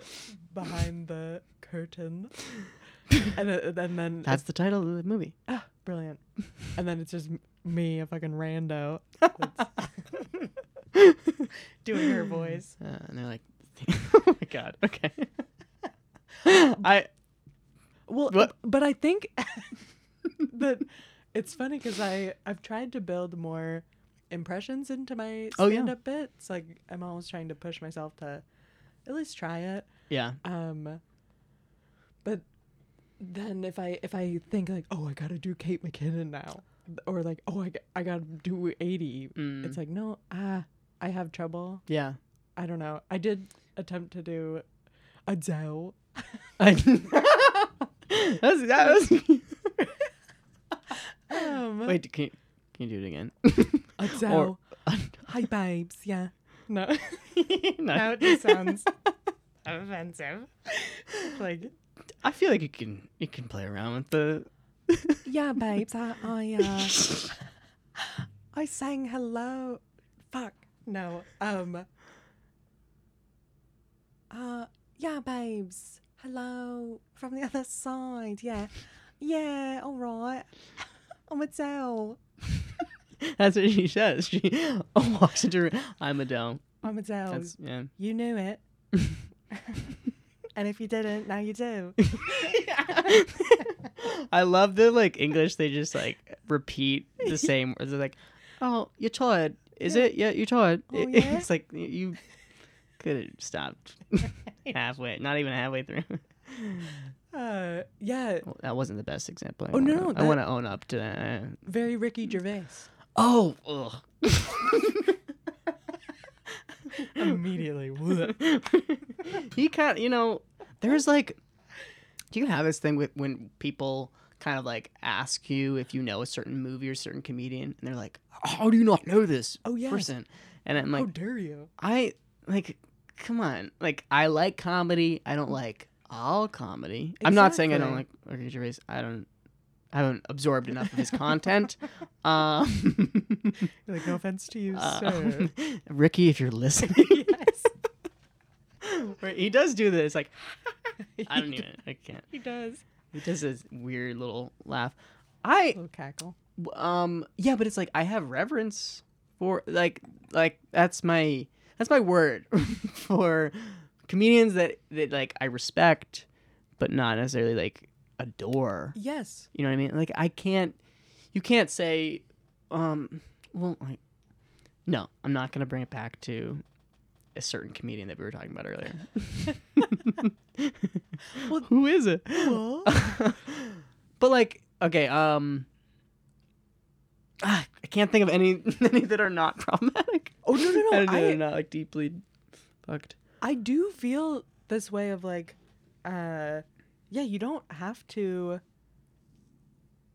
behind the curtain, and, uh, and then That's the title of the movie. ah, brilliant. And then it's just m- me, a fucking rando, doing her voice. Uh, and they're like, oh my god, okay. I Well, What? but I think that it's funny because I I've tried to build more impressions into my Oh, yeah. stand up bits. Like I'm always trying to push myself to at least try it. yeah. Um, but then if I if I think like oh I gotta do Kate McKinnon now or like oh I gotta do Aidy mm, it's like no ah I have trouble. Yeah. I don't know. I did attempt to do Adele. I, that was, that was um, Wait, can you, can you do it again? Adele. Hi babes. Yeah no no. now it just sounds offensive like I feel like you can you can play around with the. Yeah, babes. I I uh, I sang hello. Fuck no. Um. Uh. Yeah, babes. Hello from the other side. Yeah. Yeah. All right. I'm Adele. That's what she says. She walks into. her- I'm Adele. I'm Adele. That's yeah. You knew it. and if you didn't, now you do. I love the like English. They just like repeat the same words. They're like, "Oh, you're tired, is Yeah. it? Yeah, you're tired." Oh, yeah? It's like you could have stopped halfway. Not even halfway through. Uh. Yeah. Well, that wasn't the best example. I Oh, no, wanna- no, I want to own up to that. Very Ricky Gervais. Oh, ugh. Immediately. he kind of, you know, there's like, do you have this thing with when people kind of like ask you if you know a certain movie or certain comedian, and they're like, "How do you not know this Oh yes. person?" And I'm like, How dare you? I like, come on, like I like comedy. I don't like all comedy. I'm not saying I don't like Exactly. Ricky Gervais. I don't. I haven't absorbed enough of his content. um, like, no offense to you, uh, sir. Ricky, if you're listening, yes. Right, he does do this. Like, I don't even. I can't. He does. He does this weird little laugh. I little cackle. um yeah, but it's like I have reverence for like like that's my that's my word for comedians that that like I respect, but not necessarily like adore. Yes. You know what I mean? Like I can't. You can't say, um. Well, like, no, I'm not gonna bring it back to a certain comedian that we were talking about earlier. Well- who is it? Well- but like, okay, um, ah, I can't think of any any that are not problematic. Oh no no no! that are not like deeply fucked. I do feel this way of like, uh, yeah, you don't have to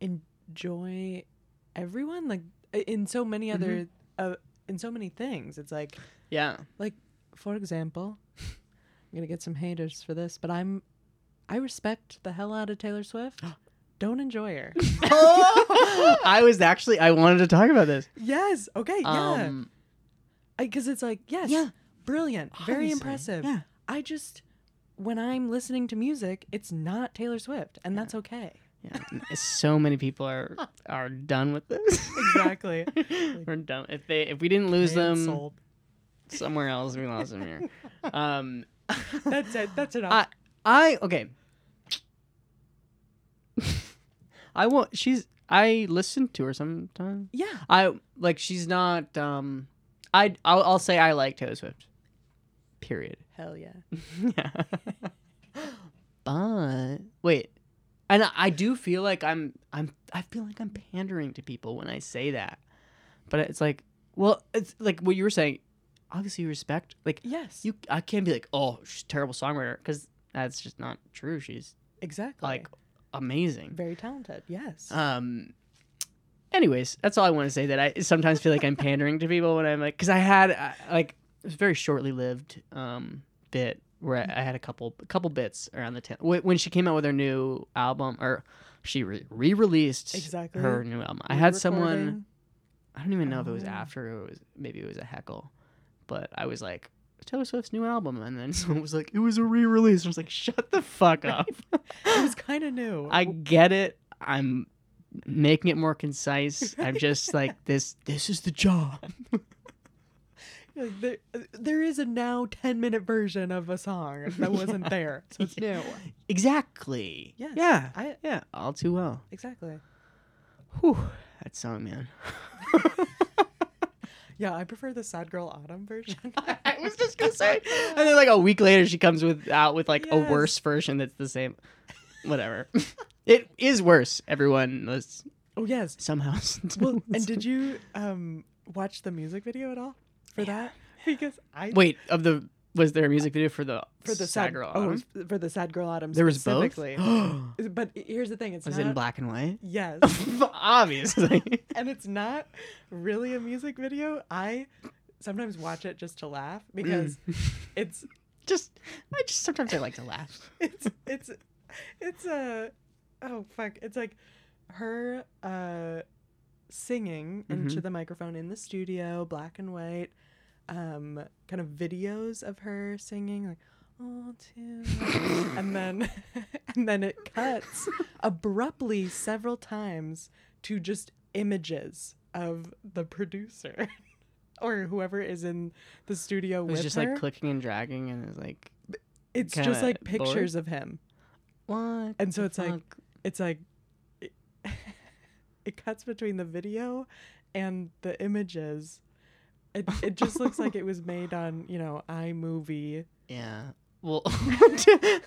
enjoy everyone like in so many other uh in so many things. It's like, Yeah. Like for example, I'm gonna get some haters for this, but I'm I respect the hell out of Taylor Swift. Don't enjoy her. I was actually I wanted to talk about this. yes. Okay. Yeah. Um, Because it's like yes. Yeah. Brilliant. Very impressive. Yeah. I just when I'm listening to music, it's not Taylor Swift, and that's okay. Yeah, so many people are are done with this. Exactly. We're done. If they if we didn't lose them somewhere else, we lost them here. Um, That's it. That's enough. I I okay. I want. She's. I listen to her sometimes. yeah. I like. She's not. Um. I. I'll, I'll say I like Taylor Swift. Period. Hell yeah. yeah. but wait, and I- I do feel like I'm I'm I feel like I'm pandering to people when I say that, but it's like, well, it's like what you were saying. Obviously, you respect like Yes. you. I can't be like, oh, she's a terrible songwriter because that's just not true. She's exactly. like amazing. very talented. Yes. Um. Anyways, that's all I want to say. That I sometimes feel like I'm pandering to people when I'm like, because I had uh, like it was very shortly lived um bit where I, I had a couple a couple bits around the tail when she came out with her new album or she re released Exactly. her new album. I had someone I don't even know if it was Oh. after or it was maybe it was a heckle, but I was like Taylor Swift's new album, and then someone was like, "It was a re-release." I was like, "Shut the fuck up." It was kind of new. I get it. I'm making it more concise. I'm just like this. This is the job. Like, there, there is a now 10 minute version of a song that wasn't there. So it's new. Exactly. Yes. Yeah. I, Yeah. All too well. exactly. Whew. That song, man. Yeah, I prefer the Sad Girl Autumn version. I was just gonna say, and then like a week later, she comes with out with like a worse version that's the same. Whatever. it is worse. Everyone was oh, yes. somehow. Well, and did you um watch the music video at all for that? Because I wait of the was there a music video for the for the sad sad girl? oh Autumn? for the Sad Girl Autumn there was both. but here's the thing: it's it not. in black and white? Yes, Obviously. and it's not really a music video. I sometimes watch it just to laugh because it's just I just sometimes I like to laugh. it's it's it's a oh fuck it's like her uh singing into Mhm. the microphone in the studio black and white um kind of videos of her singing like oh too and then and then it cuts abruptly several times to just images of the producer or whoever is in the studio It was with just her like clicking and dragging, and it was like it's just like bored. pictures of him what? And so it's like- it's like it cuts between the video and the images. It it just looks like it was made on you know iMovie yeah. Well,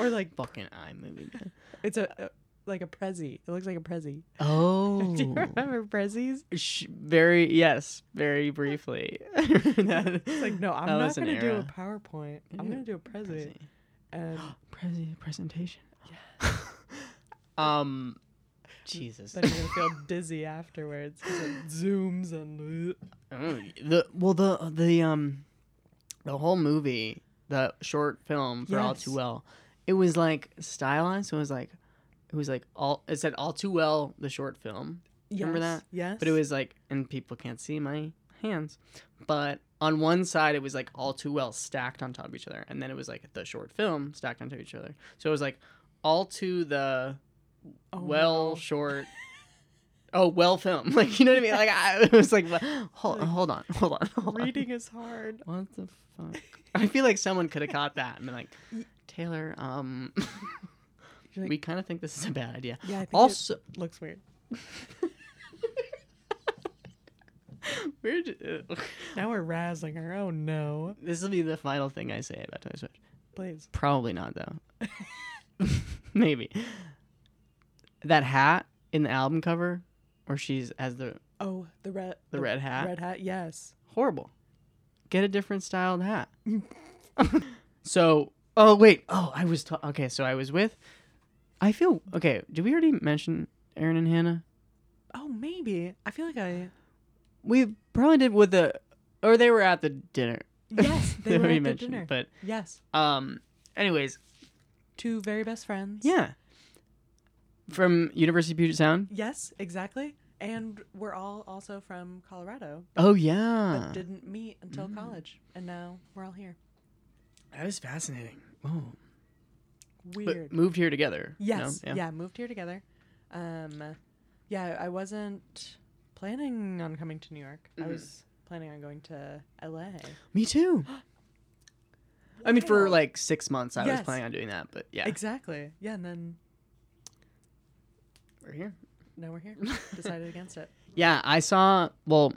or like fucking iMovie. it's a, a like a prezi. It looks like a prezi. Oh, Do you remember prezis? Sh- very yes, very briefly. That- It's like no, I'm not gonna do a. PowerPoint. I'm gonna do a prezi. Prezi. And Prezi presentation. Yeah. um, Jesus. then you're gonna feel dizzy afterwards it zooms and Oh, the well the the um the whole movie the short film for all too Yes. well it was like stylized so it was like it was like all it said all too well the short film Remember Yes, that? Yes. but it was like and people can't see my hands but on one side it was like all too well stacked on top of each other and then it was like the short film stacked on top of each other so it was like all to the Oh, well no. short oh well film like you know what i mean like I, it was like hold, Like, hold on hold on hold on. Reading is hard. what the fuck i feel like someone could have caught that and been like taylor um like, we kind of think this is a bad idea yeah, I think also it looks weird. did, uh, Now we're razzling her. Oh no. this will be the final thing i say about toy switch Please. probably not though maybe that hat in the album cover where she's as the Oh, the red The red hat? Red hat, yes. horrible. Get a different styled hat. so, oh wait, oh I was ta- okay. So I was with. I feel okay. Did we already mention Aaron and Hannah? Oh, maybe. I feel like I We probably did with the, or they were at the dinner. Yes, they were at the mentioned, dinner. But Yes. um, anyways, Two very best friends. yeah. From University of Puget Sound. Yes, exactly. And we're all also from Colorado, Oh yeah, but didn't meet until Mm. college. And now we're all here. That is fascinating. Oh, Weird. but moved here together. no? Yes. Yeah. moved here together. Um yeah, I wasn't planning on coming to New York. I Mhm. was planning on going to LA. Me too. I mean, for like six months, I was planning on doing that, but yeah, Exactly. Yeah, and then we're here. now we're here. Decided against it. Yeah, I saw. Well,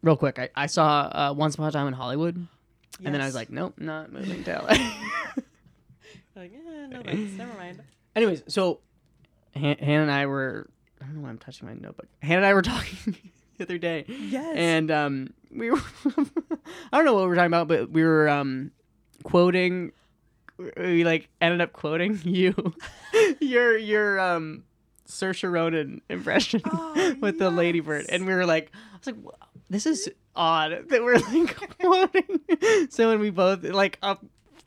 real quick, I, I saw uh, Once Upon a Time in Hollywood, and then I was like, nope, not moving to LA. like, eh, no thanks. Never mind. Anyways, so Han- Hannah and I were. I don't know why I'm touching my notebook. Hannah and I were talking the other day, Yes. and um, we were. I don't know what we were talking about, but we were um, quoting. We like ended up quoting you, your your um Saoirse Ronan impression Oh, with the Lady Bird, yes. and we were like, I was like, this is odd that we're like quoting. so when we both like a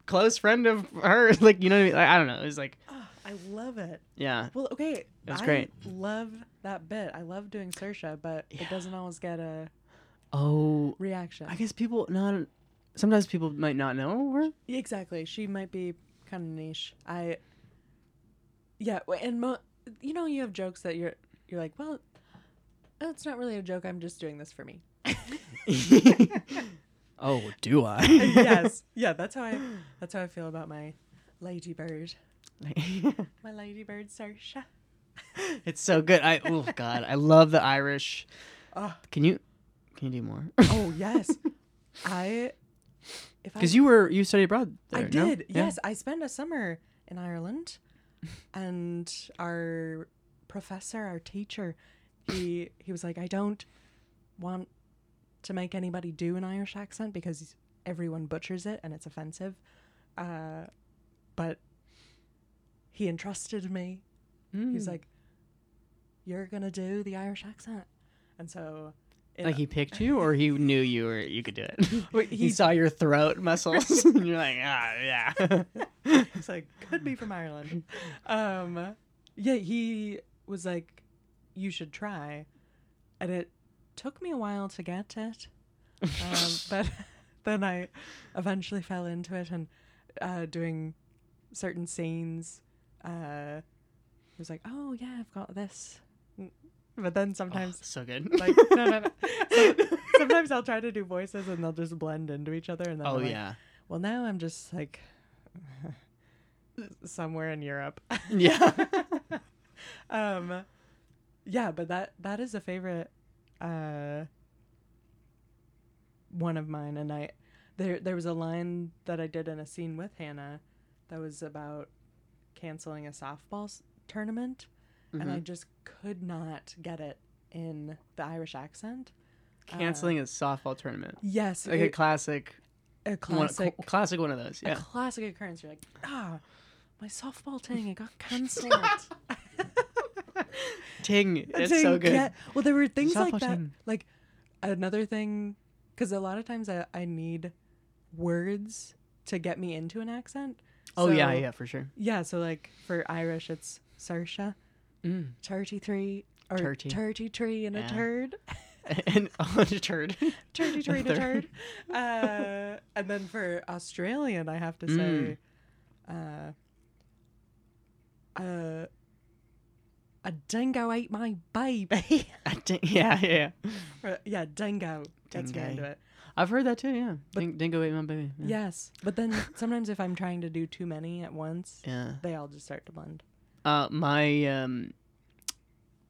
close friend of hers, like you know what I mean? Like, I don't know. It was like, Oh, I love it. yeah, Well, okay. It was I great. love that bit. I love doing Saoirse, but Yeah. it doesn't always get a oh, reaction. I guess people not. Sometimes people might not know her. Exactly. She might be kind of niche. I Yeah, and mo- you know you have jokes that you're you're like, well, it's not really a joke. I'm just doing this for me. oh, do I? yes. Yeah, that's how I that's how I feel about my Lady Bird. My Lady Bird Saoirse. it's so good. I oh god, I love the Irish. Oh, Can you can you do more? oh yes. I Because you were you studied abroad. There, I no? did. Yeah. Yes, I spent a summer in Ireland, and our professor, our teacher, he he was like, I don't want to make anybody do an Irish accent because everyone butchers it and it's offensive. Uh, but he entrusted me. He's Mm. like, "You're gonna do the Irish accent," and so. Like he picked you, or he knew you were you could do it. Wait, he he- saw your throat muscles, and you're like, ah, yeah. He's like, could be from Ireland. Um, yeah, he was like, you should try, and it took me a while to get it, um, but then I eventually fell into it and uh, doing certain scenes. Uh, he was like, oh yeah, I've got this, but then Oh, sometimes. so good. Like no no no. So- sometimes I'll try to do voices and they'll just blend into each other and then oh like, yeah, well, now I'm just like somewhere in Europe. yeah. um, yeah, but that that is a favorite uh one of mine, and I there there was a line that I did in a scene with Hannah that was about canceling a softball s- tournament, and I Mhm. just could not get it in the Irish accent. Uh, Canceling a softball tournament, Yes, like a classic, a one, classic cl- classic one of those. a Yeah. classic occurrence. You're like, ah, my softball thing, it got cancelled. Ting, it's so good. get- well, there were things like Softball that. ting. Like another thing, because a lot of times I, I need words to get me into an accent. Oh yeah, yeah, for sure. Yeah, so like for Irish, it's Saoirse, Mm. 33, or Turty. 33 and a turd. and on a turd. 33 and a turd. Uh, and then for Australian, I have to Mm. say, uh, uh, a dingo ate my baby. I think- yeah, yeah. Or, yeah, dingo. Gets me Dingo. into it. I've heard that too. Yeah, But- Ding- dingo ate my baby. Yeah. Yes, but then sometimes if I'm trying to do too many at once, Yeah. they all just start to blend. Uh, my um,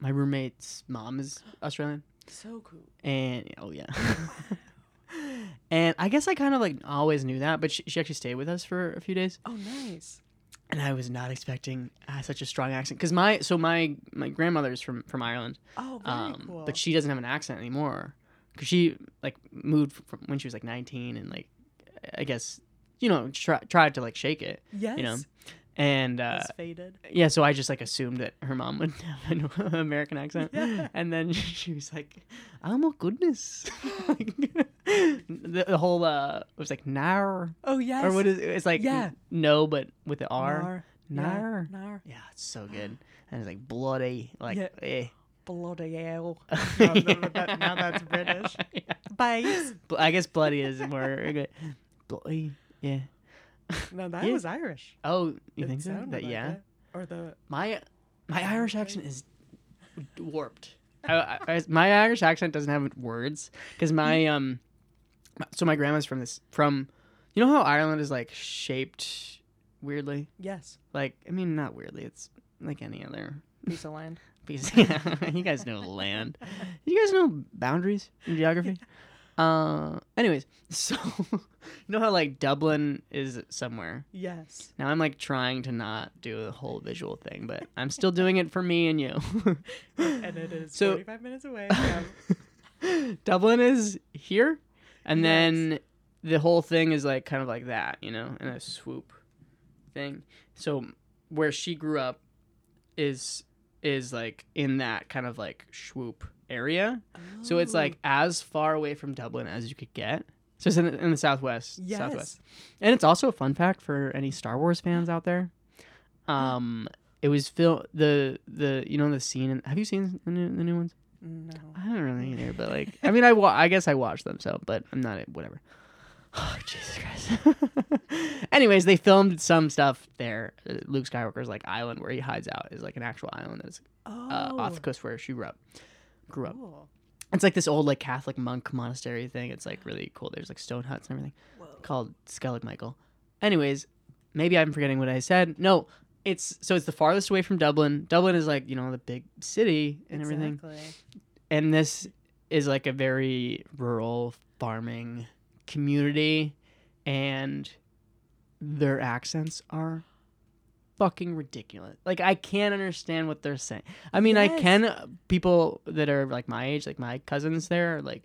my roommate's mom is Australian, So cool. and oh yeah. and I guess I kind of like always knew that, but she, she actually stayed with us for a few days, Oh, nice. and I was not expecting uh, such a strong accent because my so my my grandmother's from from Ireland, Oh, very um, cool. but she doesn't have an accent anymore because she like moved from when she was like 19 and like I guess you know try, tried to like shake it, yes, you know, and uh, faded. yeah, so I just like assumed that her mom would have an American accent, Yeah. and then she was like, "Oh my goodness," Like, the, the whole uh, it was like nar Oh yes. or what is it? it's like Yeah. no, but with the R Nar. nar. Yeah, nar. Yeah, it's so good, and it's like bloody, like Yeah. eh. Bloody hell. Now that- that- now that's British. yeah. Babes. I guess bloody is more good. Bloody, yeah. No, that Yeah. was Irish. Oh, you It think so? That like yeah. Or the My my Irish accent is warped. I, I, my Irish accent doesn't have words because my um, so my grandma's from this from, you know how Ireland is like shaped weirdly. yes Like I mean, not weirdly. It's like any other piece of land. piece. Yeah, you guys know land. You guys know boundaries in geography. Uh, anyways, so you know how like Dublin is somewhere. Yes. Now I'm like trying to not do the whole visual thing, but I'm still doing it for me and you. And it is So- 45 minutes away. From, Dublin is here, and Yes. then the whole thing is like kind of like that, you know, in a swoop thing. So where she grew up is is like in that kind of like swoop area. So it's Oh. like as far away from Dublin as you could get. So it's in the, in the southwest. yes. Southwest. And it's also a fun fact for any Star Wars fans out there. Um, it was fil the the you know the scene. In, have you seen the new, the new ones? No. I haven't really either, but like I mean I wa- I guess I watched them so, but I'm not whatever. Oh Jesus Christ. Anyways, they filmed some stuff there. Uh, Luke Skywalker's like island where he hides out is like an actual island that's Oh. uh, off the coast where she grew up. Grew up. cool. It's like this old like Catholic monk monastery thing. It's like really cool. There's like stone huts and everything Whoa. called Skellig Michael. Anyways, maybe I'm forgetting what I said. No, it's so it's the farthest away from Dublin. Dublin is like you know the big city and everything, Exactly. and this is like a very rural farming community, and their accents are fucking ridiculous. Like I can't understand what they're saying. I mean, I can. People that are like my age, like my cousins, there, are like,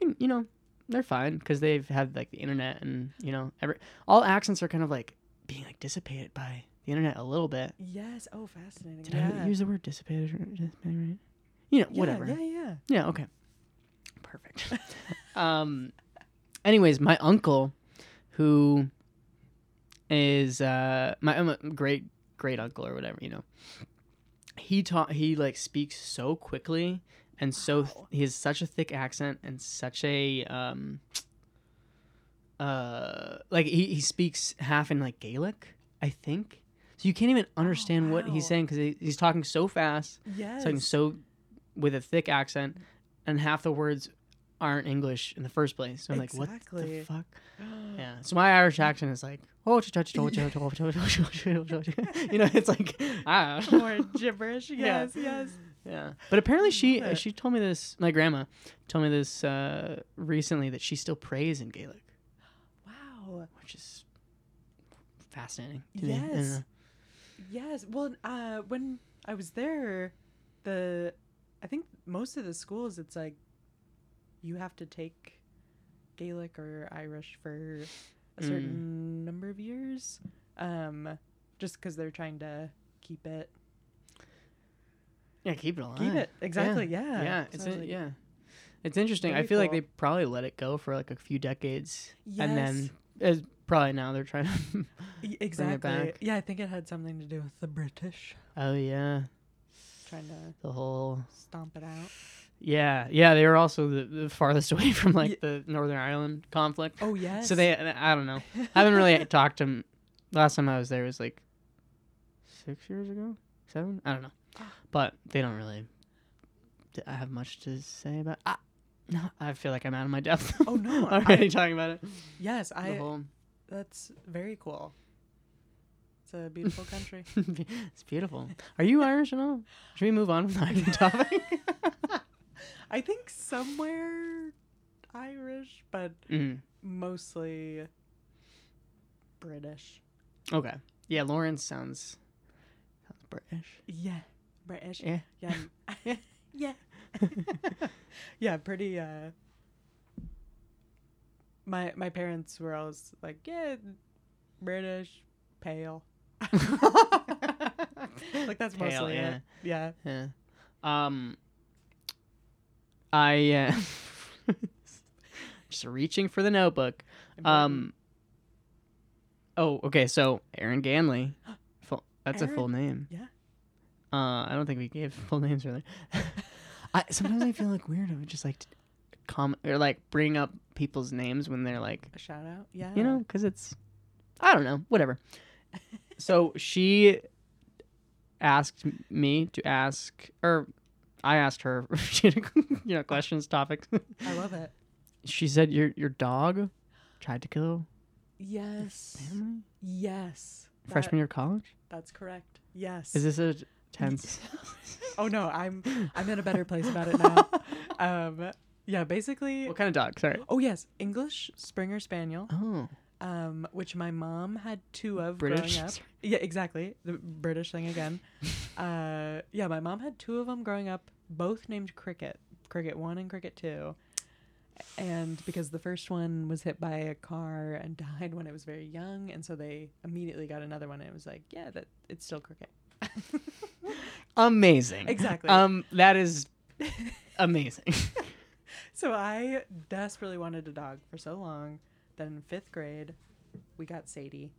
you know, they're fine because they've had like the internet and you know, every all accents are kind of like being like dissipated by the internet a little bit. Yes. Oh, fascinating. Did yeah. I use the word dissipated or dissipated right? You know, Yeah, whatever. Yeah, yeah. Yeah, okay. Perfect. um anyways, my uncle who is uh my um, great great uncle or whatever, you know. He taught he like speaks so quickly and so th- he has such a thick accent and such a um uh like he, he speaks half in like Gaelic, I think. So you can't even understand what he's saying because he, he's talking so fast Yes. talking so with a thick accent, and half the words aren't English in the first place. So I'm exactly. like, what the fuck? yeah. So my Irish accent is like, you know, it's like, ah. More gibberish. Yes, yeah. yes. Yeah. But apparently she she told me this. My grandma told me this uh, recently that she still prays in Gaelic. Wow. Which is fascinating. yes. Yes. Well, uh, when I was there, the I think most of the schools it's like you have to take Gaelic or Irish for a Mm. certain number of years, um, just because they're trying to keep it Yeah, keep it alive. keep it exactly. Yeah. Yeah, So it's in- like, yeah. It's interesting. I feel like they probably let it go for like a few decades, Yes. and then as probably now they're trying to. Exactly. back. Yeah, I think it had something to do with the British oh yeah, trying to the whole. stomp it out. Yeah, yeah. They were also the, the farthest away from like Ye- the Northern Ireland conflict. Oh yes. So they, I don't know. I haven't really talked to them. Last time I was there was like six years ago, seven. I don't know, but they don't really. I have much to say about. Ah, no, I feel like I'm out of my depth. Oh, no, already I- talking about it. yes, The I. whole, That's very cool. It's a beautiful country. it's beautiful. Are you Irish at all? Should we move on from the Irish topic? I think somewhere Irish, but Mhm. mostly British. Okay. Yeah, Lawrence sounds sounds British. Yeah, British. Yeah. Yeah. Yeah. yeah, pretty uh My my parents were always like, yeah, British, pale. like that's Pale, mostly yeah. it. Yeah. Yeah. Um. I uh, just reaching for the notebook. Um. Oh, okay. So Aaron Ganley, full, that's a full name. Yeah. Uh, I don't think we gave full names really. I sometimes I feel like weird. I would just like to comment or like bring up people's names when they're like a shout out. Yeah. you know, because it's, I don't know, whatever. so she asked me to ask, or I asked her, you know, questions, topics. I love it. she said, "Your your dog tried to kill Yes. family Yes. That- freshman year of college. That's correct. Yes. Is this a tense? Oh no, I'm I'm in a better place about it now. um yeah, basically what kind of dog? Sorry. Oh yes, English Springer Spaniel. Oh, Um which my mom had two of British. growing up. Yeah, exactly. The British thing again. uh yeah, my mom had two of them growing up, both named Cricket. Cricket 1 and Cricket 2. And because the first one was hit by a car and died when it was very young, and so they immediately got another one and it was like, yeah, that it's still Cricket. amazing. Exactly. Um, that is amazing. So I desperately wanted a dog for so long that in fifth grade, we got Sadie.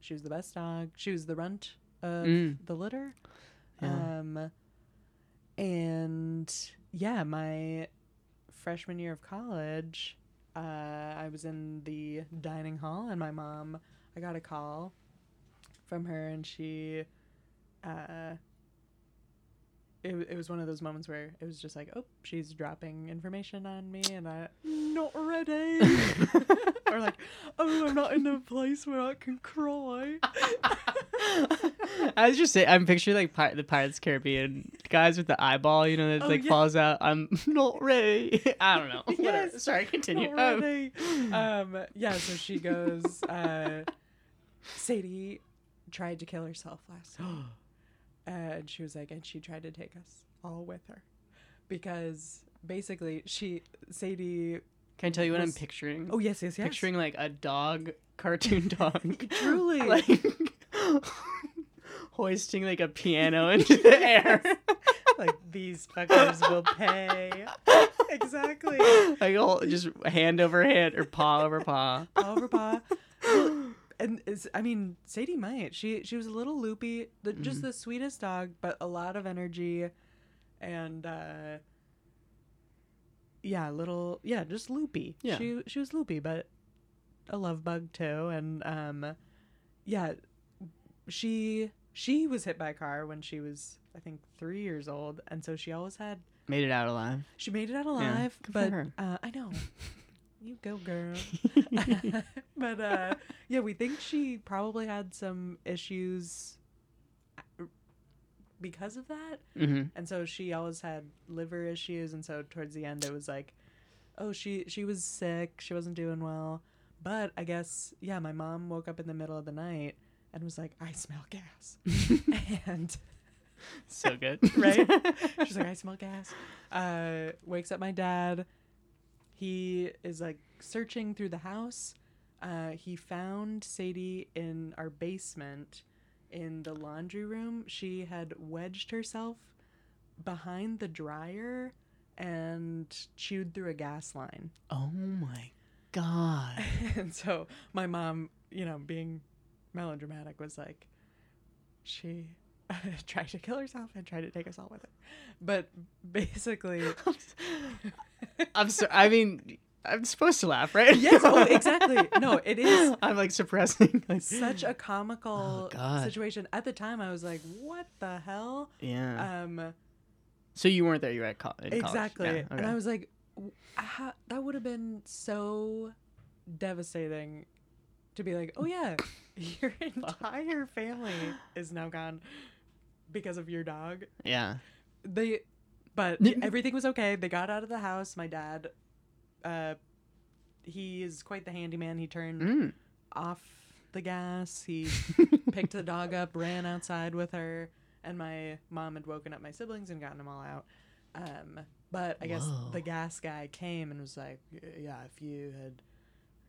She was the best dog. She was the runt of Mm. the litter. Yeah. Um, and yeah, my freshman year of college, uh, I was in the dining hall, and my mom, I got a call from her, and she, uh, it, it was one of those moments where it was just like, oh, she's dropping information on me, and I, not ready. or like, oh, I'm not in a place where I can cry. I was just saying, I'm picturing like Pir- the Pirates Caribbean guys with the eyeball, you know, that Oh, like yeah. falls out. I'm not ready. I don't know. Yes. Sorry, continue. Not Um, ready. um, yeah, so she goes, uh, Sadie tried to kill herself last night. and she was like, and she tried to take us all with her. Because basically, she, Sadie, Can I tell you what I'm picturing? oh, yes, yes, yes. Picturing like a dog, cartoon dog. Truly. like hoisting like a piano into the air. like, these fuckers will pay. exactly. like all just hand over hand or paw over paw. Over paw. Well, and it's, I mean, Sadie might. She she was a little loopy, the, just Mm-hmm. the sweetest dog, but a lot of energy, and uh, yeah, a little yeah, just loopy. Yeah. she she was loopy, but a love bug too, and um, yeah, she she was hit by a car when she was I think three years old, and so she always had Made it out alive. she made it out alive, for but uh, I know. you go, girl. but uh, yeah, we think she probably had some issues uh, because of that, hmm and so she always had liver issues, and so towards the end, it was like, oh, she she was sick, she wasn't doing well, but I guess yeah, my mom woke up in the middle of the night and was like, I smell gas, and So good. right? She's like, I smell gas. Uh, wakes up my dad. He is like searching through the house. Uh, he found Sadie in our basement in the laundry room. She had wedged herself behind the dryer and chewed through a gas line. oh my god. and so my mom, you know, being melodramatic, was like, she tried to kill herself and tried to take us all with her. But basically, I'm sorry. I mean, I'm supposed to laugh, right? yes, oh, exactly. No, it is I'm like suppressing. Like, such a comical Oh, situation. At the time, I was like, what the hell? yeah. Um, so you weren't there. You were at college. exactly. Yeah, And. I was like, how, that would have been so devastating to be like, oh yeah, your entire family is now gone because of your dog. yeah. They, but everything was okay. They got out of the house. My dad, uh, he is quite the handyman. He turned Mm. off the gas. He picked the dog up, ran outside with her, and my mom had woken up my siblings and gotten them all out. Um, but I guess Whoa. the gas guy came and was like, "Yeah, if you had,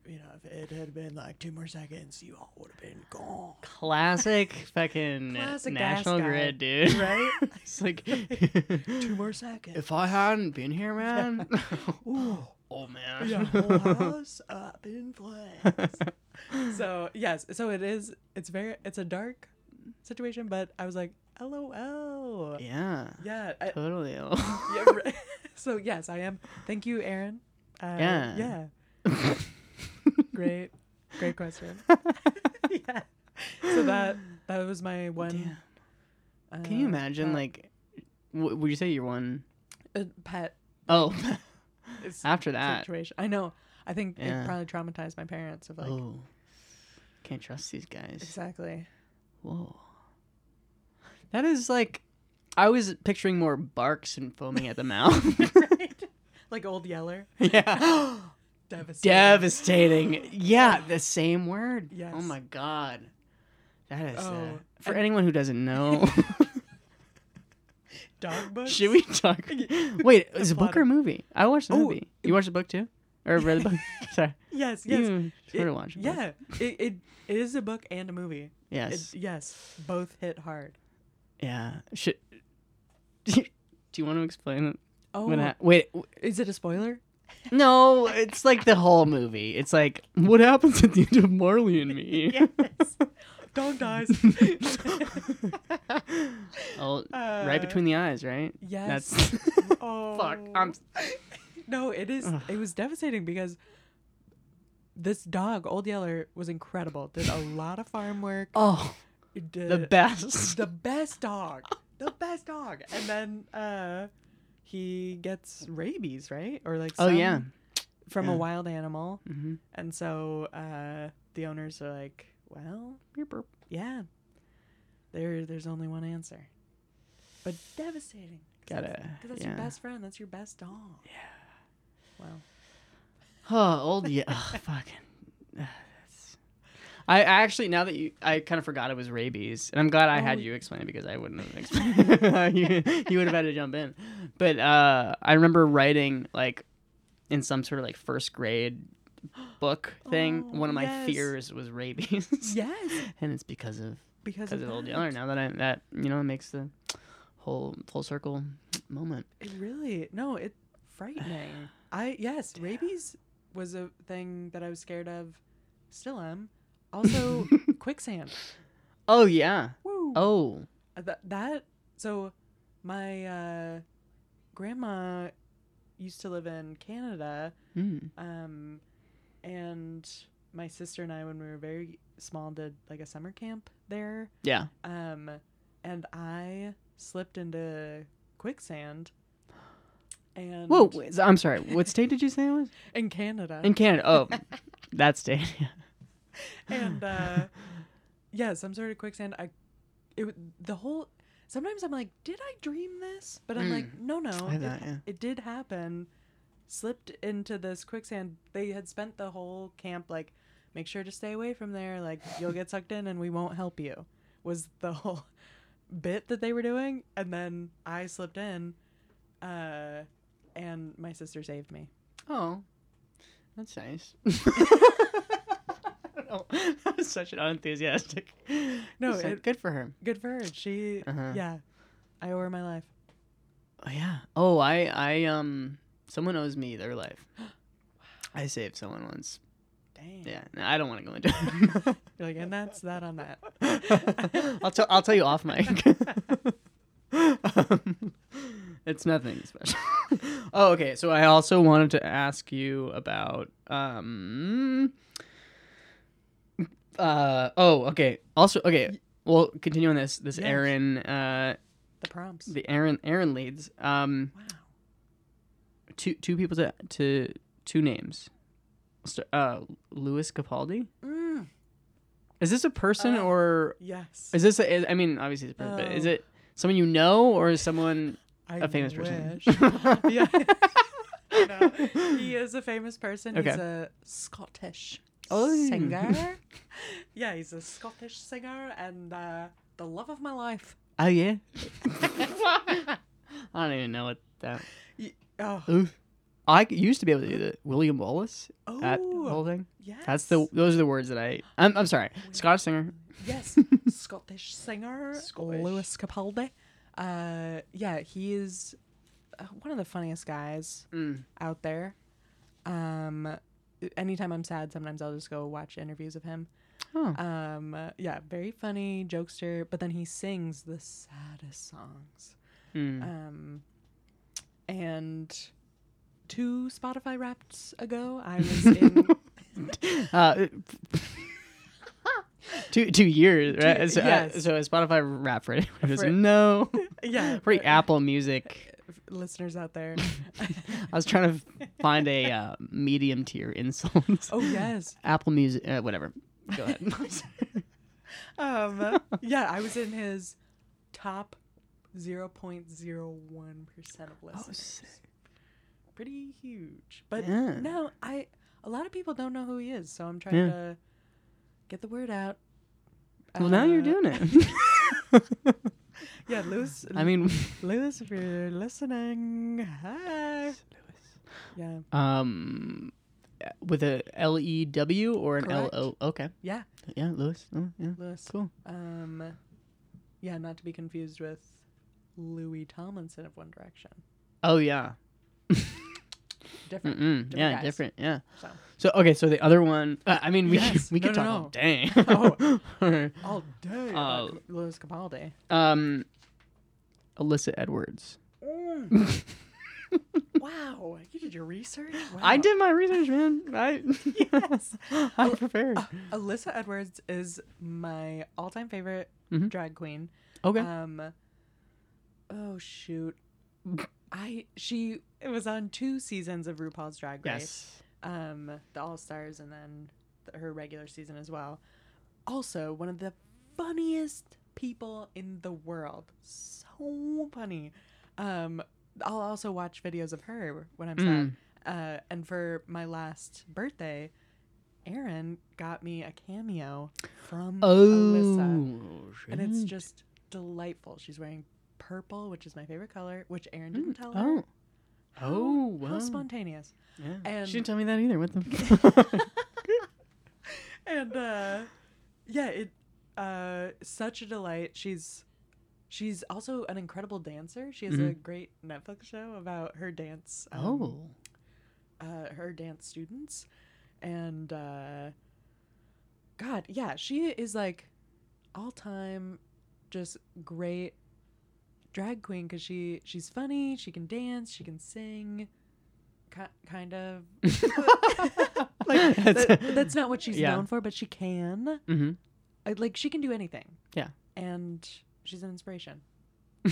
you know, if it had been like two more seconds, you all would have been gone." Classic fucking Classic National Grid, dude. right? it's like two more seconds. if I hadn't been here, man. Ooh, oh man. whole house up in flames. so yes, so it is. It's very. It's a dark situation, but I was like, "LOL." yeah. Yeah. I, Totally. yeah right. so yes, I am. Thank you, Aaron. Uh, Yeah. Yeah. Great. Great question. yeah. So that that was my one. Damn. Uh, Can you imagine, uh, like, w- would you say you're one? a pet Oh, after that. situation? I know. I think Yeah. it probably traumatized my parents of like oh, can't trust these guys. exactly. Whoa. That is like, I was picturing more barks and foaming at the mouth. right. Like old Yeller. yeah. Devastating. Devastating. Yeah, the same word. Yes. Oh my god. That is uh, Oh, for and- anyone who doesn't know. Dog books. should we talk? Wait, is it a book or a movie? I watched the Oh, movie. You watched the book too, or read the book? Sorry, Yes. Yes. you sort of watched. yeah. It, it it is a book and a movie. Yes. It, yes. Both hit hard. yeah. Should Do you want to explain it? Oh, I, wait, is it a spoiler? No, it's like the whole movie. It's like what happens at the end of Marley and Me. Yes. Dog dies. oh, Uh, right between the eyes, right? Yes. That's oh. fuck. I'm No, it is. It was devastating because this dog, Old Yeller, was incredible. Did a lot of farm work. oh Did the best. the best dog, the best dog, and then uh, he gets rabies, right? Or like Oh yeah. from Yeah. a wild animal, Mm-hmm. and so uh, the owners are like, well, yeah, there, there's only one answer, but devastating. Gotta- because that's yeah. your best friend. That's your best dog. Yeah. Well, Oh, old yeah. Oh, fucking. I actually now that you, I kind of forgot it was rabies, and I'm glad I had Oh. you explain it because I wouldn't have explained. you, you would have had to jump in, but uh, I remember writing like in some sort of like first grade book thing. Oh, one of my yes. fears was rabies. yes, and it's because of because because of of old. Yeller. Now that I that you know it makes the whole full circle moment. It really no, it frightening. I yes, rabies was a thing that I was scared of. Still am. Also, quicksand. Oh yeah. Woo. Oh. Uh, That that so my uh, grandma used to live in Canada, Mm. um, and my sister and I, when we were very small, did like a summer camp there. Yeah. Um, and I slipped into quicksand. And Whoa. I'm sorry. What state did you say it was? in Canada. In Canada. Oh, that state. And uh yeah, some sort of quicksand. I it the whole sometimes I'm like, did I dream this? But I'm like, no, no, I it, yeah. it did happen. Slipped into this quicksand. They had spent the whole camp like, make sure to stay away from there. Like you'll get sucked in and we won't help you. Was the whole bit that they were doing, and then I slipped in, uh, and my sister saved me. Oh, that's nice. That was such an unenthusiastic. No, So it- good for her. Good for her. She, Uh-huh. yeah, I owe her my life. Oh yeah. Oh, I, I, um, someone owes me their life. I saved someone once. Dang. Yeah. No, I don't want to go into it. You're like, and that's that on that. I'll tell. I'll tell you off mic. um, it's nothing special. oh, okay. So I also wanted to ask you about. Um, uh. Oh. Okay. Also. Okay. Well, continue on this. This Yes. Aaron. Uh. the prompts. The Aaron. Aaron leads. Um. wow. Two. Two people to to two names. Uh. Lewis Capaldi. Mm, Is this a person Uh, or yes. Is this? A, is, I mean, obviously, it's a person, but is Oh. it someone you know or is someone I a famous person? wish. yeah. no, he is a famous person. He's a Scottish Oh. singer. yeah, he's a Scottish singer and uh, the love of my life. Oh yeah. I don't even know what that. Y- Oh, Oof. I c- used to be able to do the William Wallace. oh That whole thing. yes. That's the. Those are the words that I. I'm. I'm sorry. Scottish singer. yes, Scottish singer Scottish. Lewis Capaldi. Uh, yeah, he is uh, one of the funniest guys Mm. out there. Um, anytime I'm sad, sometimes I'll just go watch interviews of him. Oh. Um, uh, yeah, very funny jokester, but then he sings the saddest songs. Mm. Um, and two Spotify Wraps ago, I was in. Uh, two two years, right? Two- so, uh, so a Spotify Wrap for it. Was no. yeah, Pretty for- Apple Music. Listeners out there. I was trying to find a uh, medium tier insult. oh yes. Apple Music, uh, whatever. Go ahead. Um, yeah, I was in his top 0.01% of oh, listeners. sick. Pretty huge. But Yeah. no, I a lot of people don't know who he is, so I'm trying Yeah. to get the word out. Well, now you're Uh, doing it. Yeah, Lewis. I mean, Lewis, if you're listening, hi. Lewis. Yeah, um, with a L E W or an L O. Okay. yeah, Yeah, Lewis. Oh, yeah. Lewis. Cool. Um, yeah, not to be confused with Louis Tomlinson of One Direction. Oh yeah. Different. Mm-mm. different Yeah, guys. different. Yeah. So So okay, so the other one. Uh, I mean, we Yes. we could No, talk no, all no. day. Oh. Alright. all day. Uh, about Lewis Capaldi. um, Alyssa Edwards. wow, you did your research. Wow. I did my research, man. I Yes. I'm prepared. Alyssa Edwards is my all-time favorite Mhm. drag queen. Okay. Um. Oh shoot. I she it was on two seasons of RuPaul's Drag Race. yes. Um, the All Stars and then the, her regular season as well. Also, one of the funniest people in the world. So funny. Um, I'll also watch videos of her when I'm Mm. sad. Uh, and for my last birthday, Aaron got me a cameo from oh, Alyssa Oh, and it's just delightful. She's wearing purple, which is my favorite color, which Aaron didn't Mm, tell her. Oh. Oh, how spontaneous! Yeah. and- she didn't tell me that either. What the? And uh, yeah, it uh, such a delight. She's she's also an incredible dancer. She has a Mhm. great Netflix show about her dance. um, oh. uh, her dance students, and uh, God, yeah, she is like all time, just great drag queen because she she's funny, she can dance, she can sing, ki- kind of. like That's- that- that's not what she's Yeah. known for, but she can. Mm-hmm. I, like she can do anything. Yeah. and she's an inspiration.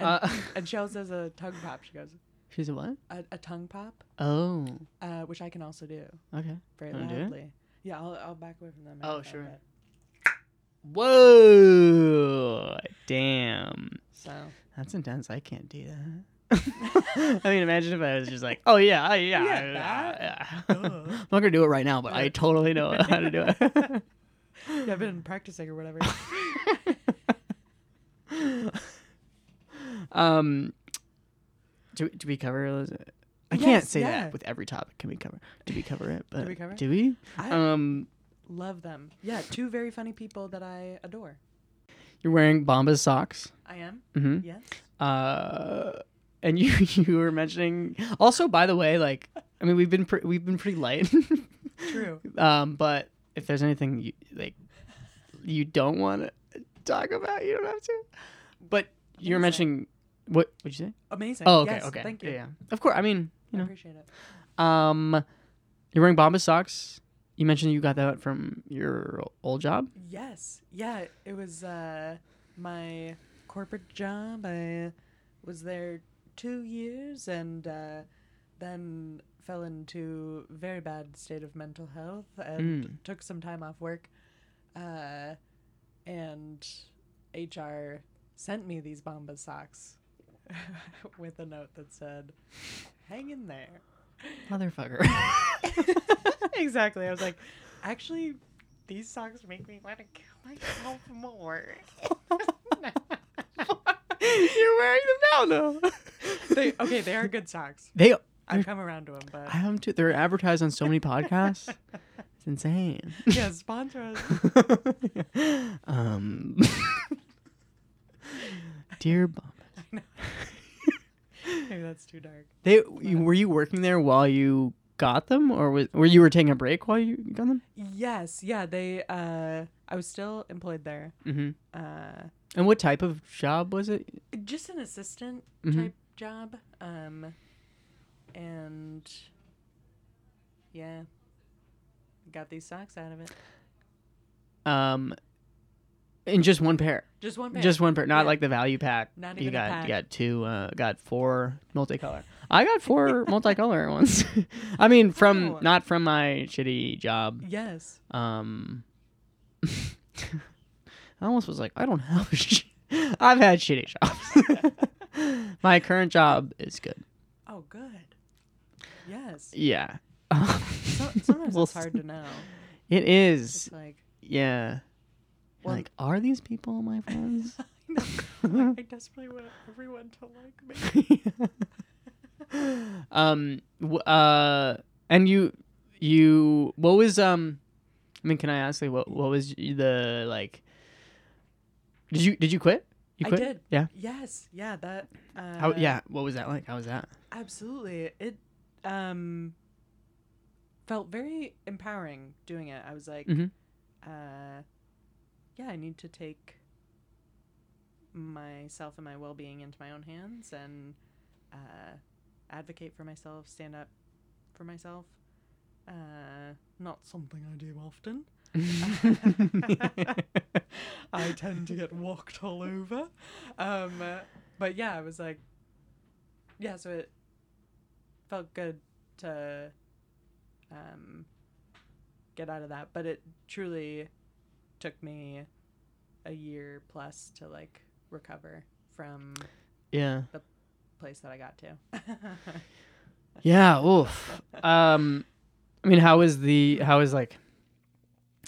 uh, And she also does a tongue pop. She goes she's a what? a, a tongue pop, Oh. uh, which I can also do. Okay. very Wanna do it? loudly. Yeah, I'll, I'll back away from that. Oh, sure. but- Whoa! Damn. So That's intense. I can't do that. I mean, imagine if I was just like, "Oh yeah, I, yeah, Yeah, yeah." Duh. I'm not gonna do it right now, but I totally know how to do it. yeah, I've been practicing or whatever. um, do do we cover? Elizabeth? I can't say yeah. that with every topic. Can we cover? Do we cover it? But we cover? Do we? I Um, love them. Yeah, two very funny people that I adore. you're wearing Bombas socks. I am. Mm-hmm. Yes. Uh, and you you were mentioning also. By the way, like, I mean, we've been pre- we've been pretty light. True. Um, but if there's anything you like, you don't want to talk about, you don't have to. But you're Amazing. mentioning what? What'd you say? Amazing. Oh, okay, Yes, okay. Thank you. Yeah, yeah. Of course. I mean, I you know, appreciate it. um, you're wearing Bombas socks. You mentioned you got that from your old job. Yes. Yeah, it was uh, my corporate job. I was there two years and uh, then fell into very bad state of mental health and Mm. took some time off work. Uh, and HR sent me these Bombas socks with a note that said, "Hang in there." Motherfucker. exactly. I was like, actually, these socks make me want to kill myself more. you're wearing them now, though. they, okay, they are good socks. They. I've come around to them, but I have to. They're advertised on so many podcasts. It's insane. yeah, sponsor us. um, dear Bob, Maybe that's too dark. they were you working there while you got them, or was, were you were taking a break while you got them? Yes, yeah, they. Uh, I was still employed there. Mm-hmm. Uh, And what type of job was it? just an assistant Mhm. type job. Um, and yeah, got these socks out of it. Um, in just one pair, Just one pair. just one pair, not Yeah. like the value pack. Not you even a got pack. you got two, uh, got four multicolor. I got four multicolor ones. I mean, from Wow. not from my shitty job. Yes. Um, I almost was like, I don't have. A sh- I've had shitty jobs. My current job is good. Oh, good. Yes. Yeah. So, sometimes We'll it's hard to know. It is. It's like, Yeah. Well- like, are these people my friends? like, I desperately want everyone to like me. um. w- Uh. And you, you. What was um? I mean, can I ask like what what was the like? Did you did you quit You I quit? did. Yeah. Yes. Yeah. That. Uh, How, yeah. What was that like? How was that? Absolutely. It um felt very empowering doing it. I was like, Mm-hmm. uh, yeah, I need to take myself and my well being into my own hands and uh, advocate for myself, stand up for myself. Uh, not something I do often. I tend to get walked all over. Um, but yeah, I was like, yeah, so it felt good to um, get out of that. But it truly took me a year plus to like recover from yeah. The place that I got to. Yeah. Oof. Um, I mean, how is the how is like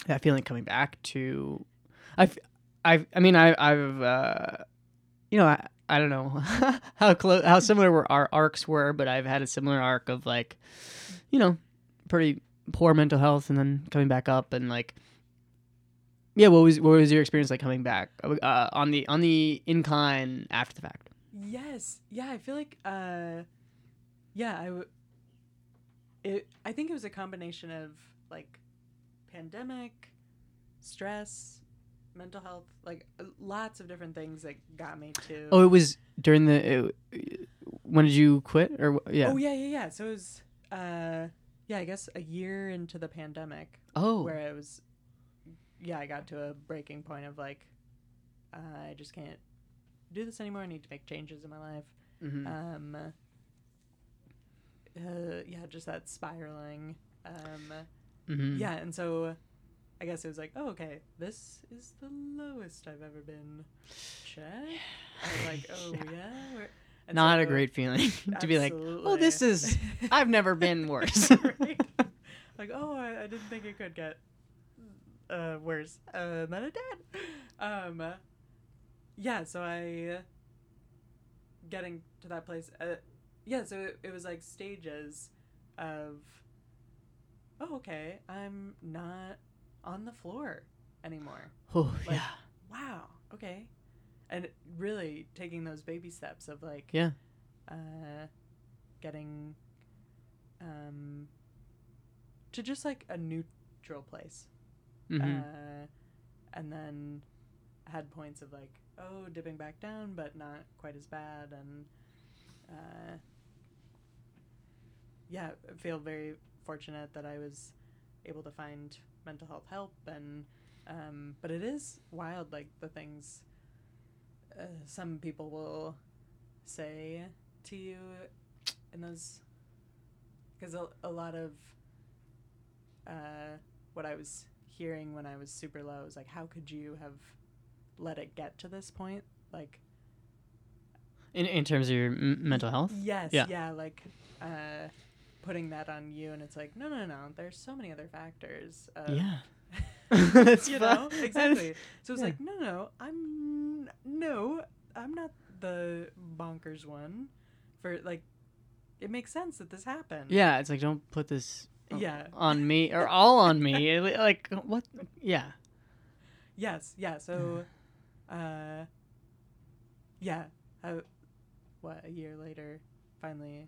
that feeling coming back to? I've I've I mean I I've uh, you know I I don't know how close how similar were our arcs were, but I've had a similar arc of like, you know, pretty poor mental health and then coming back up and like. Yeah, what was what was your experience like coming back uh, on the on the incline after the fact? Yes. Yeah, I feel like uh yeah, I w- it I think it was a combination of like pandemic, stress, mental health, like uh, lots of different things that got me to Oh, it was during the. It, when did you quit? Or yeah. Oh yeah, yeah, yeah. So it was uh yeah, I guess a year into the pandemic Oh. where I was yeah, I got to a breaking point of like uh, I just can't do this anymore. I need to make changes in my life. Mhm. um uh, yeah just that spiraling um Mhm. yeah and so i guess it was like oh okay this is the lowest i've ever been check i was like oh Yeah. yeah, Not a great feeling to be like, oh, this is. I've never been worse. Right? like oh I, I didn't think it could get uh worse uh than it did um yeah so i getting to that place uh, yeah so it, it was like stages of oh okay i'm not on the floor anymore oh Like, yeah. wow okay and really taking those baby steps of like Yeah. uh getting um to just like a neutral place Mhm. uh and then had points of like oh dipping back down but not quite as bad and uh yeah I feel very fortunate that i was able to find mental health help and um but it is wild like the things uh, some people will say to you in those because a, a lot of uh, what I was hearing when I was super low was like, how could you have let it get to this point? Like, in in terms of your m- mental health. yes, Yeah. yeah, like uh, putting that on you, and it's like, no, no, no, there's so many other factors. Of, Yeah. That's you fun. know exactly. So it's Yeah. like, no, no, I'm no, I'm not the bonkers one. For like, it makes sense that this happened. Yeah, it's like don't put this Yeah. on me or all on me. like what? Yeah. Yes. Yeah. So, uh, yeah. I, what a year later, finally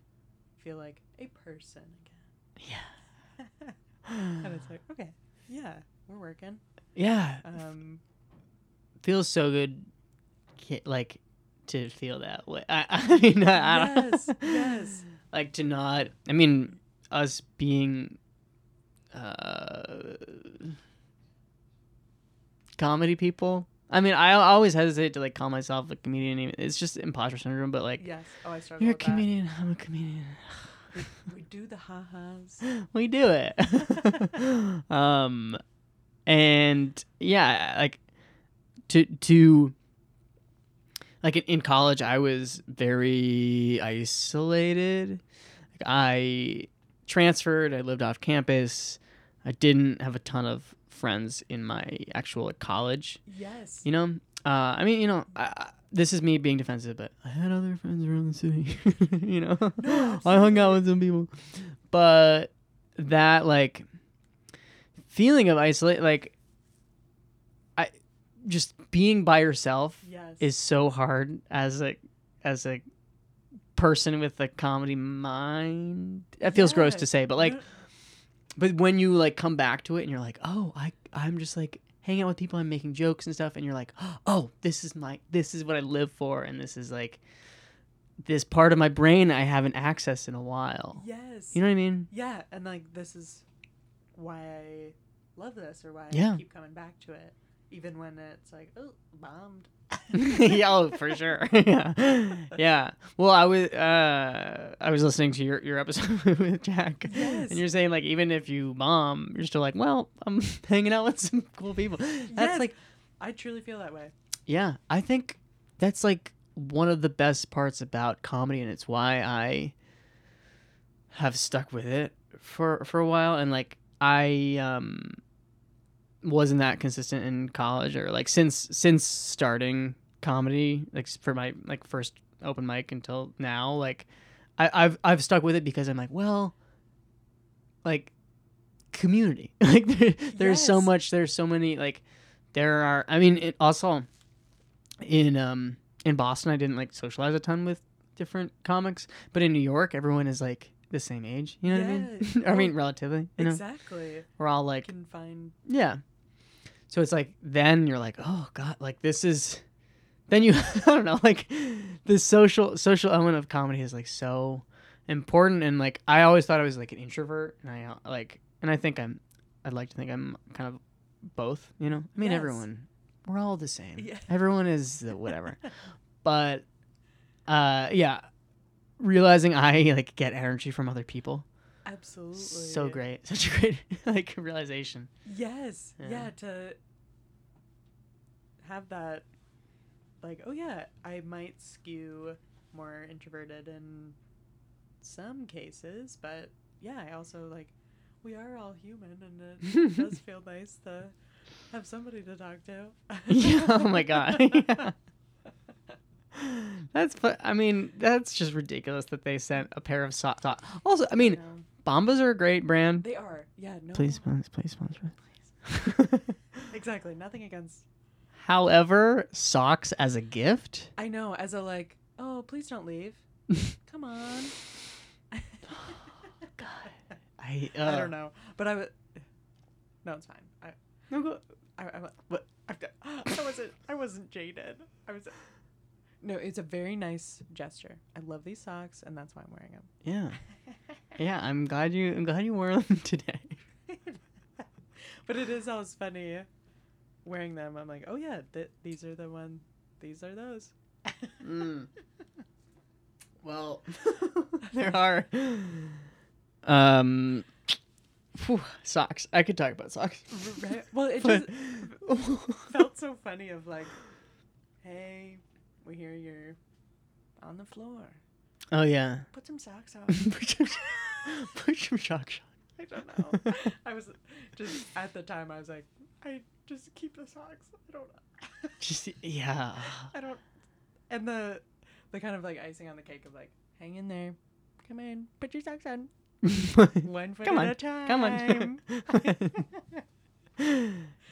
feel like a person again Yeah. and it's like, okay, yeah, we're working. Yeah. Um, Feels so good. Like to feel that way. I, I mean, I, I don't- yes. Yes. like to not i mean us being uh comedy people i mean i always hesitate to like call myself a comedian even- it's just imposter syndrome but like Yes. Oh, I struggle you're a comedian i'm a comedian. We, we do the ha-has. we do it um and yeah like to to like in, in college i was very isolated like i transferred i lived off campus. I didn't have a ton of friends in my actual like, college. Yes. you know? Uh, i mean you know I, I- this is me being defensive but i had other friends around the city you know? No, i hung out with some people. But that like feeling of isolate like i just being by yourself Yes. is so hard as a as a person with a comedy mind. It feels gross to say, but like but when you like come back to it and you're like, "Oh, I I'm just like hanging out with people, I'm making jokes and stuff." And you're like, "Oh, this is my this is what I live for and this is like this part of my brain I haven't accessed in a while." yes. You know what I mean? Yeah, and like this is why I love this or why Yeah. I keep coming back to it, even when it's like, oh, bombed. yeah, oh, for sure. yeah, yeah. Well, I was uh, I was listening to your, your episode with Jack, Yes. and you're saying like even if you bomb, you're still like, well, I'm hanging out with some cool people. That's Yes. like, I truly feel that way. yeah, I think that's like one of the best parts about comedy, and it's why I have stuck with it for for a while, and like I um wasn't that consistent in college or like since since starting comedy like for my like first open mic until now like I, I've I've stuck with it because I'm like well like community. Like there, there's so much there's so many like there are I mean it also in um in Boston I didn't like socialize a ton with different comics but in New York everyone is like the same age you know what I mean? I mean relatively you know? Exactly. we're all like can find yeah. So it's like then you're like, oh god, like this is then you I don't know, like the social social element of comedy is like so important and like I always thought I was like an introvert and I uh, like and I think I'm I'd like to think I'm kind of both, you know? I mean Yes. everyone we're all the same. Yeah. Everyone is the whatever. but uh yeah, realizing I like get energy from other people. Absolutely So great. Such a great like realization. Yes. Yeah. Yeah. to have that like, oh yeah, I might skew more introverted in some cases, but yeah, I also like we are all human and it does feel nice to have somebody to talk to. yeah. Oh my god. Yeah. That's I mean, that's just ridiculous that they sent a pair of socks. Also, I mean, know. Bombas are a great brand. they are. Yeah, no. Please, sponsor, please sponsor. us. Exactly. Nothing against However, socks as a gift. I know, as a like, oh, please don't leave. Come on. God. I uh, I don't know, but I was. No, it's fine. I, No, go- I, I, what? I've got, I wasn't. I wasn't jaded. I was. No, it's a very nice gesture. I love these socks, and that's why I'm wearing them. Yeah, yeah. I'm glad you. I'm glad you wore them today. but it is always funny wearing them. I'm like, oh yeah, th- these are the one. These are those. Mm. Well, there are um phew, socks. I could talk about socks. Right? Well, it But- just felt so funny. Of like, hey, we hear you're on the floor. oh yeah. Put some socks on. Put some, put some shock shot. I don't know. I was just at the time. I was like, I just keep the socks. I don't. Know. Just yeah. I don't. And the the kind of like icing on the cake of like, hang in there, come in, put your socks on, one foot Come at on, a time. Come on.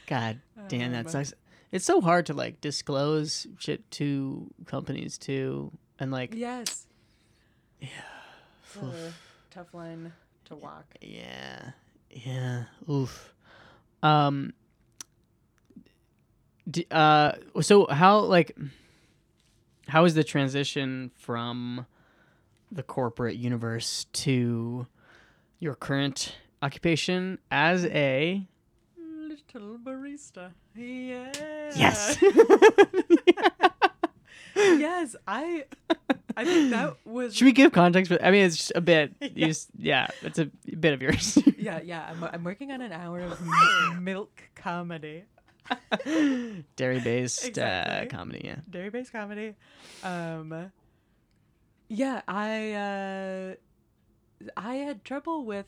God damn, that Um, sucks. It's so hard to like disclose shit to companies too, and like Yes. yeah. It's tough line to walk. Yeah. Yeah. Oof. Um d- uh so how like how is the transition from the corporate universe to your current occupation as a Little barista. Yeah. Yes. yes. I. I think that was. Should we give context I mean it's just a bit you Yeah. just yeah, it's a bit of yours. Yeah, yeah. I'm, I'm working on an hour of milk comedy. Dairy based Exactly. uh comedy, yeah. dairy based comedy. Um, yeah, I uh, I had trouble with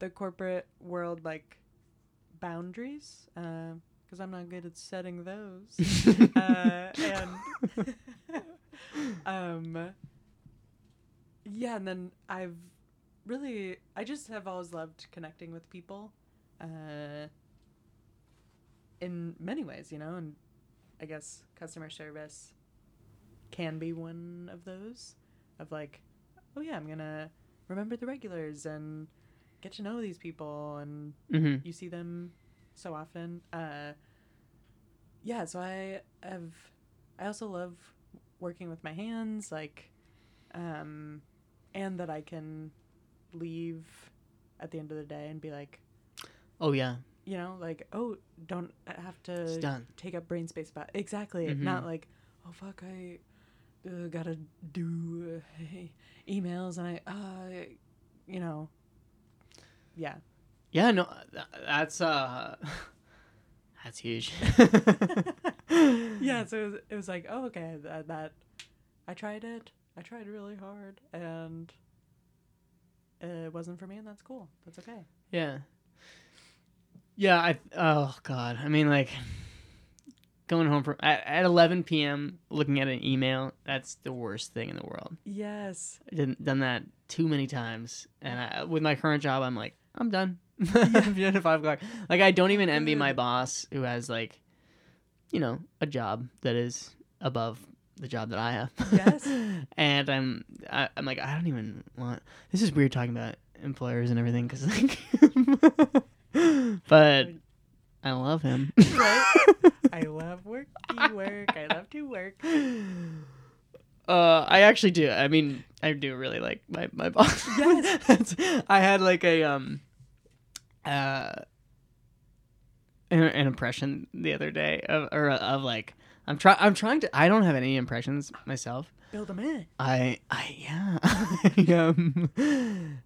the corporate world like boundaries because I'm not good at setting those. uh, and um, yeah, and then I've really I just have always loved connecting with people. Uh, in many ways, you know, and I guess customer service can be one of those of like, oh yeah, I'm gonna remember the regulars and get to know these people and Mm-hmm. you see them so often. Uh, yeah, so I have. I also love working with my hands, like, um, and that I can leave at the end of the day and be like, Oh yeah, you know, like, oh, don't have to take up brain space about exactly. Mhm. Not like, oh fuck, I uh, gotta do uh, emails and I, uh, you know, yeah. Yeah, no, that's uh, that's huge. yeah, so it was, it was like, oh, okay, that, that I tried it. I tried really hard, and it wasn't for me, and that's cool. That's okay. Yeah. Yeah, I oh god. I mean like going home from at, at 11 p.m. looking at an email, that's the worst thing in the world. Yes. I didn't done that too many times. And I, with my current job, I'm like, I'm done. I'm done at 5 o'clock. Like I don't even envy my boss who has like you know, a job that is above the job that I have. Yes. and I'm I, I'm like I don't even want. This is weird talking about employers and everything because like, but I love him. Right? I love work. work. I love to work. Uh, I actually do. I mean, I do really like my my boss. Yes. I had like a um, uh, an, an impression the other day of or of like I'm trying I'm trying to I don't have any impressions myself. Build them in. I I yeah I, um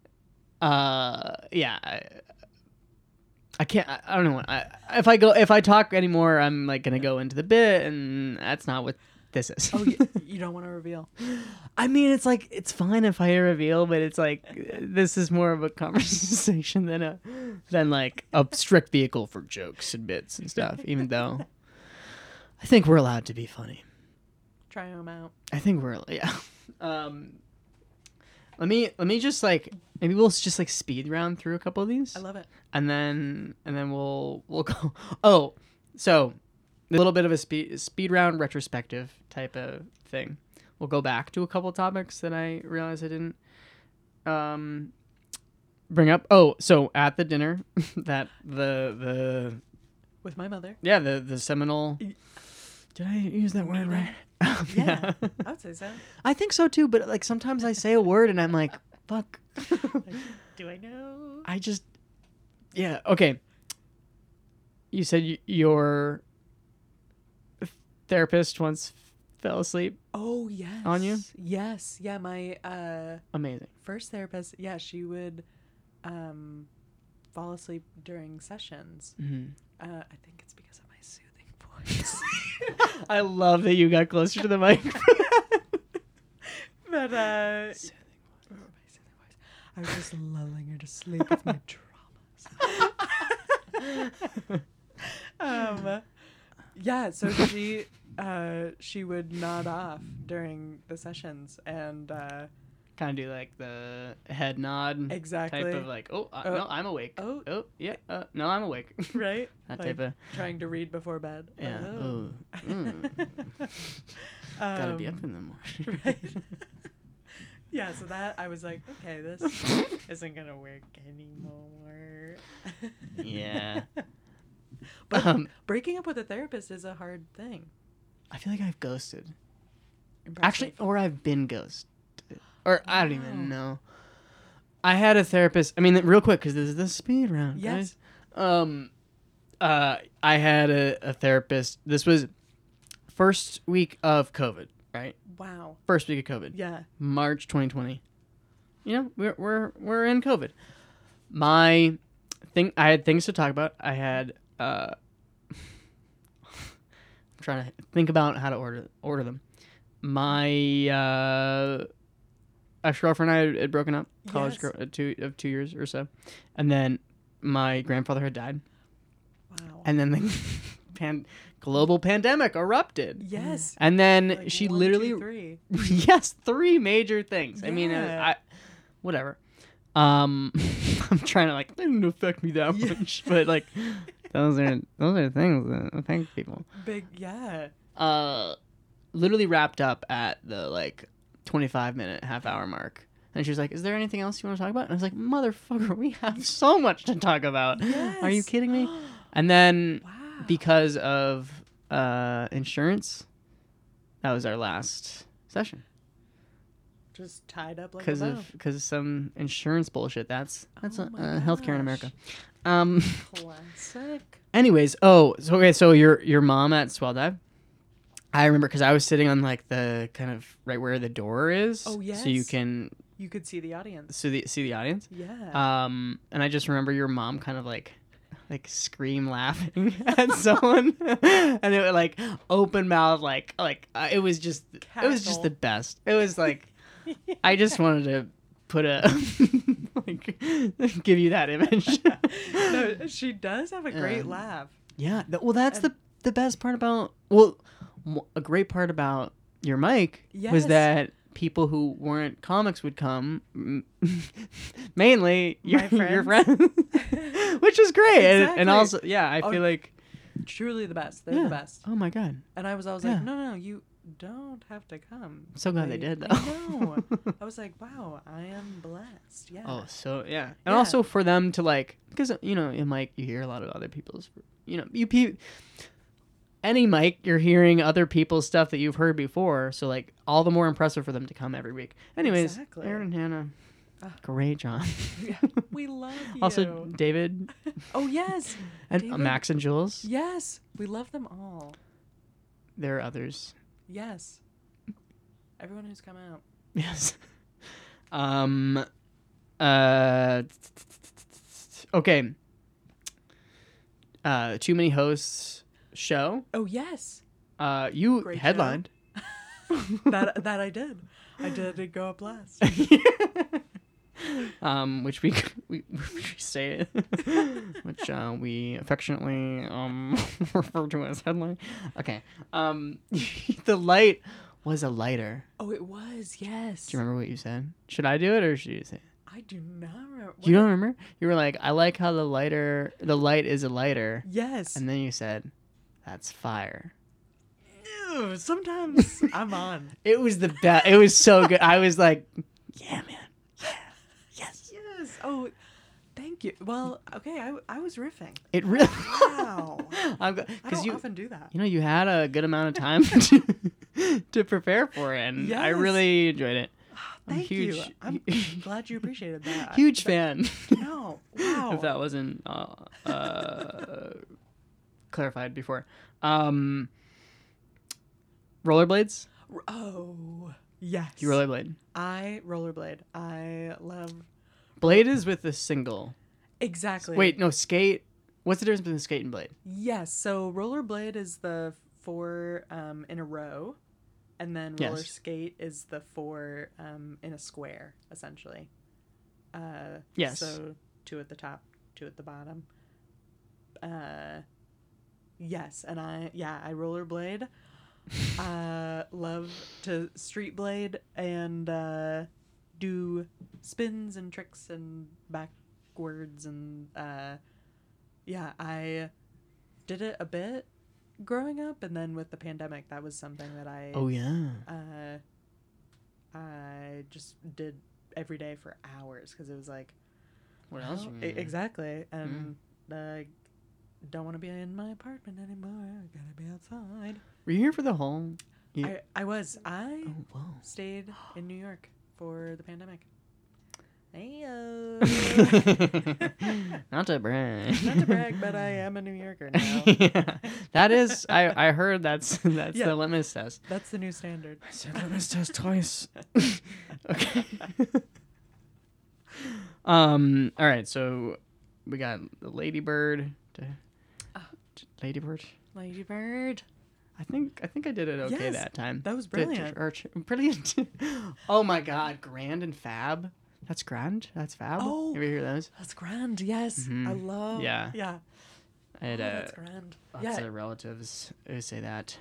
uh yeah I, I can't I, I don't know what I if I go if I talk anymore I'm like gonna go into the bit and that's not what this is. Oh, you, you don't want to reveal. I mean it's like it's fine if I reveal but it's like this is more of a conversation than a than like a strict vehicle for jokes and bits and stuff even though I think we're allowed to be funny. Try them out. I think we're yeah. Um, let me let me just like maybe we'll just like speed round through a couple of these, I love it. and then and then we'll we'll go. Oh, so a little bit of a speed speed round retrospective type of thing. We'll go back to a couple topics that I realized I didn't um bring up. Oh, so at the dinner that the the With my mother. yeah the the seminal. Did I use that word right? Yeah. I would say so. I think so too, but like sometimes I say a word and I'm like, fuck. Do I know? I just, yeah, okay. You said y- your therapist once fell asleep. Oh yes. On you? Yes. Yeah. My uh, Amazing. first therapist. Yeah, she would um, fall asleep during sessions. hmm Uh, I think it's because of my soothing voice. I love that you got closer to the mic. but uh, oh, soothing voice. I was just lulling her to sleep with my traumas. um, yeah. So she uh, she would nod off during the sessions and. Uh, kind of do like the head nod Exactly. type of like, oh, uh, Oh. no, I'm awake. Oh. oh yeah, uh, no, I'm awake. right? that Like, type of, trying to read before bed. yeah. Oh. Oh. Mm. Gotta be up Um, in the morning. right. yeah, so that I was like, okay, this isn't gonna work anymore. Yeah. but um, breaking up with a therapist is a hard thing. I feel like I've ghosted. Impressive. Actually, or I've been ghosted, or I don't even know. I had a therapist. I mean, real quick, because this is the speed round, Yes. guys. Um, uh, I had a, a therapist. This was first week of COVID, right? wow. First week of COVID, Yeah. March 2020. You know, we're we're we're in COVID. My thing, I had things to talk about. I had uh, I'm trying to think about how to order order them. My uh, ex girlfriend and I had, broken up, college Yes. girl, uh, two of two years or so, and then my grandfather had died, Wow. and then the pan- global pandemic erupted, yes. and then Like, she one, literally two, three. yes, three major things. I mean, uh, I, whatever. Um, I'm trying to like, it didn't affect me that Yeah. much, but like, those are those are things that affect people. Big, yeah. Uh, literally wrapped up at the like twenty five minute half hour mark. And she was like, "Is there anything else you want to talk about?" And I was like, "Motherfucker, we have so much to talk about. Are you kidding me?" And then Wow. because of uh, insurance, that was our last session Just tied up like because of because of some insurance bullshit. That's that's Oh uh, my uh, healthcare in America. Um. Classic. Anyways, oh, so okay, so your your mom at Swell Dive. I remember because I was sitting on like the kind of right where the door is. Oh, yes. So you can You could see the audience. see the see the audience. Yeah. Um, and I just remember your mom kind of like like scream laughing at someone, and it would like open mouth like like uh, it was just it was just the best. It was like I just wanted to put a like give you that image. no, she does have a great Um, laugh. Yeah, th- well, that's the the best part about well, a great part about your mic was that people who weren't comics would come, mainly your My your friends. friends, which is great, and, and also yeah, I Oh, feel like Truly the best. They're yeah. the best. Oh my god, And I was always Yeah. like, no, no, no, you don't have to come. So glad they did I though. know. I was like, wow, I am blessed. Yeah. Oh, so yeah, and Yeah. also for them to like, because you know, in mic you hear a lot of other people's, you know, you pe- any mic you're hearing other people's stuff that you've heard before, so like all the more impressive for them to come every week. Anyways, Exactly. Aaron and Hannah, Ah. great job. we love you. also David oh yes, and uh, David. Max and Jules. yes, we love them all. There are others. Yes, everyone who's come out. Yes. Um. Uh. Okay. Uh, too many hosts show. Oh yes, Uh, you Great headlined. that that I did. I did it go up last. Um, which we we, we say it, which uh, we affectionately um refer to as headline. Okay. Um, the light was a lighter. Oh, it was yes. Do you remember what you said? Should I do it or should you say? it? I do not remember. You don't remember? You were like, I like how the lighter, the light is a lighter, Yes. and then you said, "That's fire." Ew, sometimes I'm on. It was the best. It was so good. I was like, "Yeah, man, yes." Yes. Oh, thank you. Well, okay. I, I was riffing. It really. Wow. I'm I don't you, often do that. you know, you had a good amount of time to, to prepare for it, and I really enjoyed it. I'm Thank huge, you. I'm glad you appreciated that. huge But- fan. No. Wow. if that wasn't uh, uh, clarified before. Um, rollerblades. Oh, yes. You rollerblade. I rollerblade. I love Blade is with the single. exactly. Wait, no, skate. What's the difference between skate and blade? Yes. So rollerblade is the four um, in a row, and then Yes. roller skate is the four um, in a square, essentially. Uh, Yes. So two at the top, two at the bottom. Uh, yes, and I yeah I rollerblade. uh, love to street blade and uh, do spins and tricks and backwards and uh, yeah I did it a bit growing up and then with the pandemic that was something that I Oh yeah. uh, I just did every day for hours because it was like What else? well, you gonna do? exactly and I don't want to be in my apartment anymore I gotta be outside Were you here for the whole? You- I, I was I Oh stayed in New York for the pandemic hey Not to brag. not to brag but I am a New Yorker now yeah. That is, I I heard that's that's Yeah. the litmus test. that's the new standard I said litmus test twice. okay. um. All right. So we got the Lady Bird. To, Ah. to- Lady Bird. I think I think I did it okay Yes, that time. that was brilliant. or brilliant. oh my god, grand and fab. That's grand. That's fab. Oh. You ever hear those? that's grand yes I Mhm. love Yeah. yeah I had oh, uh, that's grand lots yeah of relatives who say that.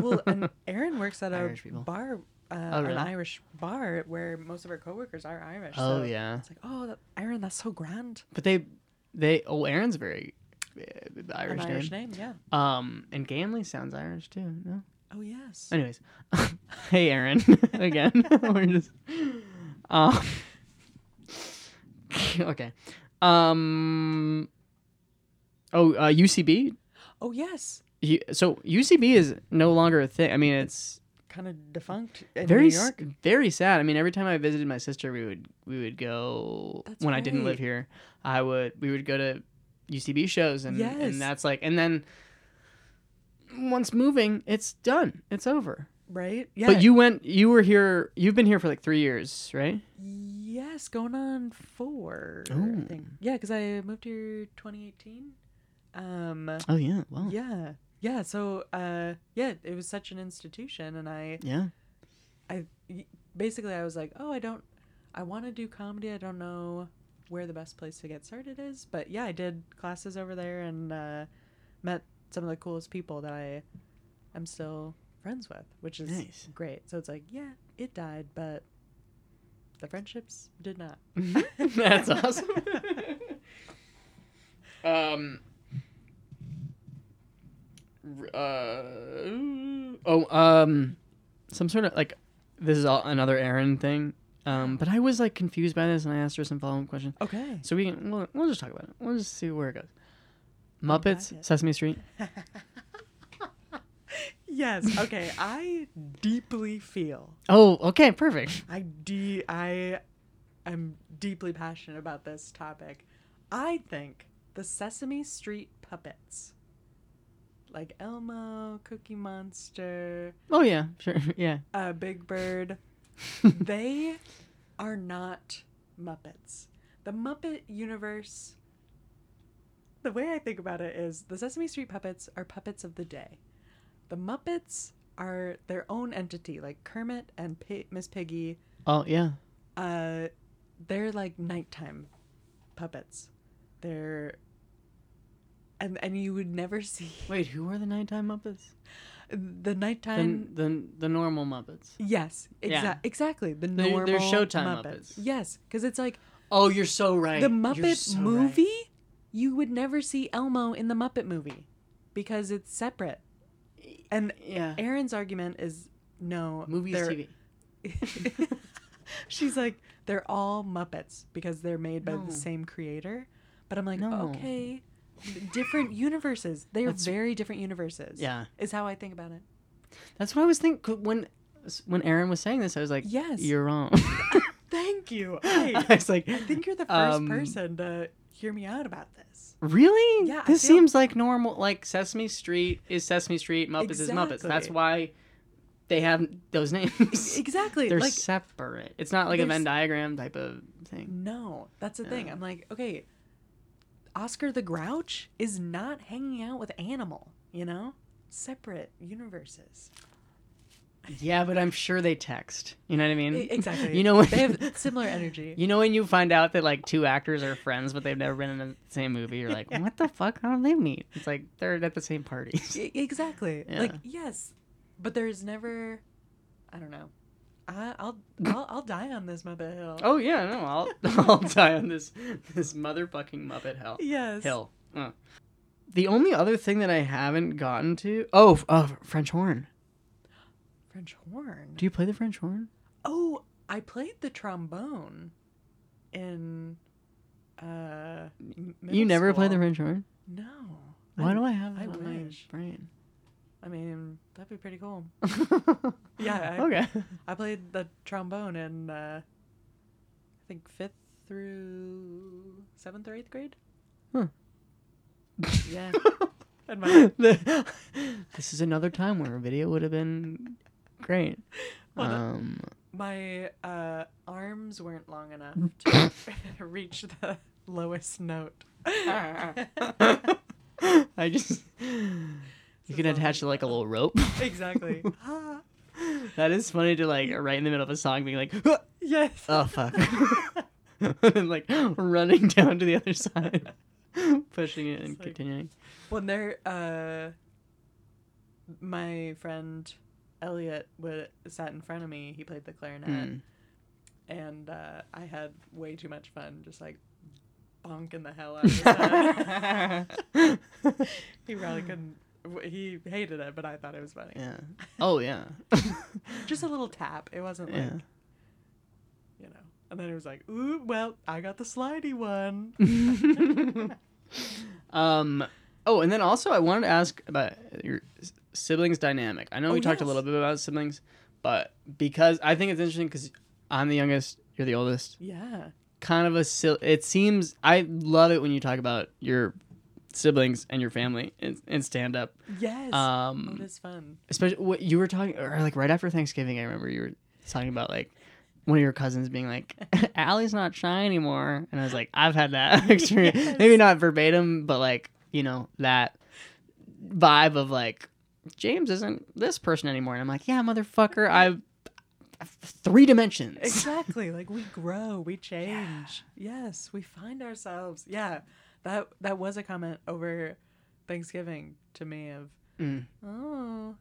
well, and Aaron works at a bar, uh, Oh, really? an Irish bar where most of our coworkers are Irish. oh so yeah, It's like, oh, that, Aaron, that's so grand. but they they oh Aaron's very uh, the Irish, An Irish name. name, yeah. Um, and Gamley sounds Irish too. No. Oh yes. Anyways, hey Aaron, again. We're just. Um. okay. Um. Oh, uh, UCB. Oh yes. You, so UCB is no longer a thing. I mean, it's Kind of defunct in very New s- York. very sad. I mean, every time I visited my sister, we would we would go That's when I didn't live here. I would we would go to UCB shows, and Yes. and that's like, and then once moving, it's done. It's over. Right? Yeah. But you went. You were here. You've been here for like three years, right? Yes, going on four. I Oh. think. Yeah, because I moved here 2018. Um. Oh yeah. Wow. Yeah. Yeah. So. Uh. Yeah. It was such an institution, and I. Yeah. I basically I was like, oh, I don't. I want to do comedy. I don't know where the best place to get started is, but yeah, I did classes over there and uh, met some of the coolest people that I am still friends with, which is Nice. great. So it's like, yeah, it died, but the friendships did not. That's awesome. um. Uh, oh, um, some sort of like this is all another Aaron thing. Um, but I was like confused by this, and I asked her some follow up questions. Okay. So we can we'll, we'll just talk about it. We'll just see where it goes. Muppets. Sesame Street. Yes. Okay. I deeply feel. Oh, okay, perfect. I de- I am deeply passionate about this topic. I think the Sesame Street puppets, like Elmo, Cookie Monster, Oh yeah, sure, yeah. uh, Big Bird, they are not Muppets. The Muppet universe. The way I think about it is the Sesame Street puppets are puppets of the day. The Muppets are their own entity, like Kermit and Pi- Miss Piggy Oh yeah. uh they're like nighttime puppets they're and and you would never see Wait, who are the nighttime Muppets? the The nighttime the, the normal Muppets. yes exa- Yeah. exactly the They're- normal they're Showtime muppets, Muppets. yes because it's like Oh, you're so right. the muppet so right. movie you would never see elmo in the muppet movie because it's separate and Yeah. aaron's argument is no Movies, TV. She's like, they're all Muppets because they're made by No. the same creator. But I'm like, No. okay, different universes. They are That's- very different universes. Yeah. is how I think about it. That's what I was thinking when when Aaron was saying this. I was like, Yes. you're wrong. Thank you. I I, was like, I think you're the first um, person to hear me out about this. really? Yeah, This feel- seems like normal. Like Sesame Street is Sesame Street. Muppets is Muppets. That's why they have those names. Exactly. They're like, separate. It's not like a Venn diagram type of thing. no, that's the thing. I'm like, okay, Oscar the Grouch is not hanging out with Animal. You know, separate universes. Yeah, but I'm sure they text. You know what I mean? Exactly. You know when they have similar energy. You know when you find out that like two actors are friends but they've never been in the same movie, you're like, what the fuck? How do they meet? It's like they're at the same parties. Exactly. Yeah. Like yes, but there's never. I don't know. I, I'll I'll I'll die on this Muppet Hill. Oh yeah, no, I'll I'll die on this this motherfucking Muppet Hill. yes. hill. Uh. The only other thing that I haven't gotten to oh oh French horn. French horn. Do you play the French horn? oh, I played the trombone in. Uh, you never played the. French horn? No. Why I, do I have I that on wish. my brain? I mean, that'd be pretty cool. Yeah, I- okay. I played the trombone in. Uh, I think fifth through seventh or eighth grade. Huh. Yeah. My this is another time where a video would have been great. Well, Um, my uh, arms weren't long enough to reach the lowest note. I just you can attach like a little rope. exactly. That is funny to like right in the middle of a song being like, yes. oh fuck, and like running down to the other side, pushing it and like- continuing. when they're uh, my friend Elliot would sat in front of me. He played the clarinet, Hmm. and uh, I had way too much fun, just like bonking the hell out of head. he probably couldn't. He hated it, but I thought it was funny. yeah. Oh yeah. Just a little tap. It wasn't like yeah. you know. And then it was like, ooh, well, I got the slidey one. um. Oh, and then also I wanted to ask about your siblings dynamic. I know Oh, we talked a little bit about siblings, but because I think it's interesting because I'm the youngest, you're the oldest. Yeah. Kind of a sil- It seems I love it when you talk about your siblings and your family in, in stand up. Yes. Um, oh, is fun. especially what you were talking or like right after Thanksgiving. I remember you were talking about like one of your cousins being like, "Allie's not shy anymore," and I was like, "I've had that experience. Yes. Maybe not verbatim, but like you know that vibe of like James isn't this person anymore." And I'm like, "Yeah, motherfucker, I've." Three dimensions. Exactly. like we grow, we change. Yes, we find ourselves. Yeah. That that was a comment over Thanksgiving to me of, Mm. oh,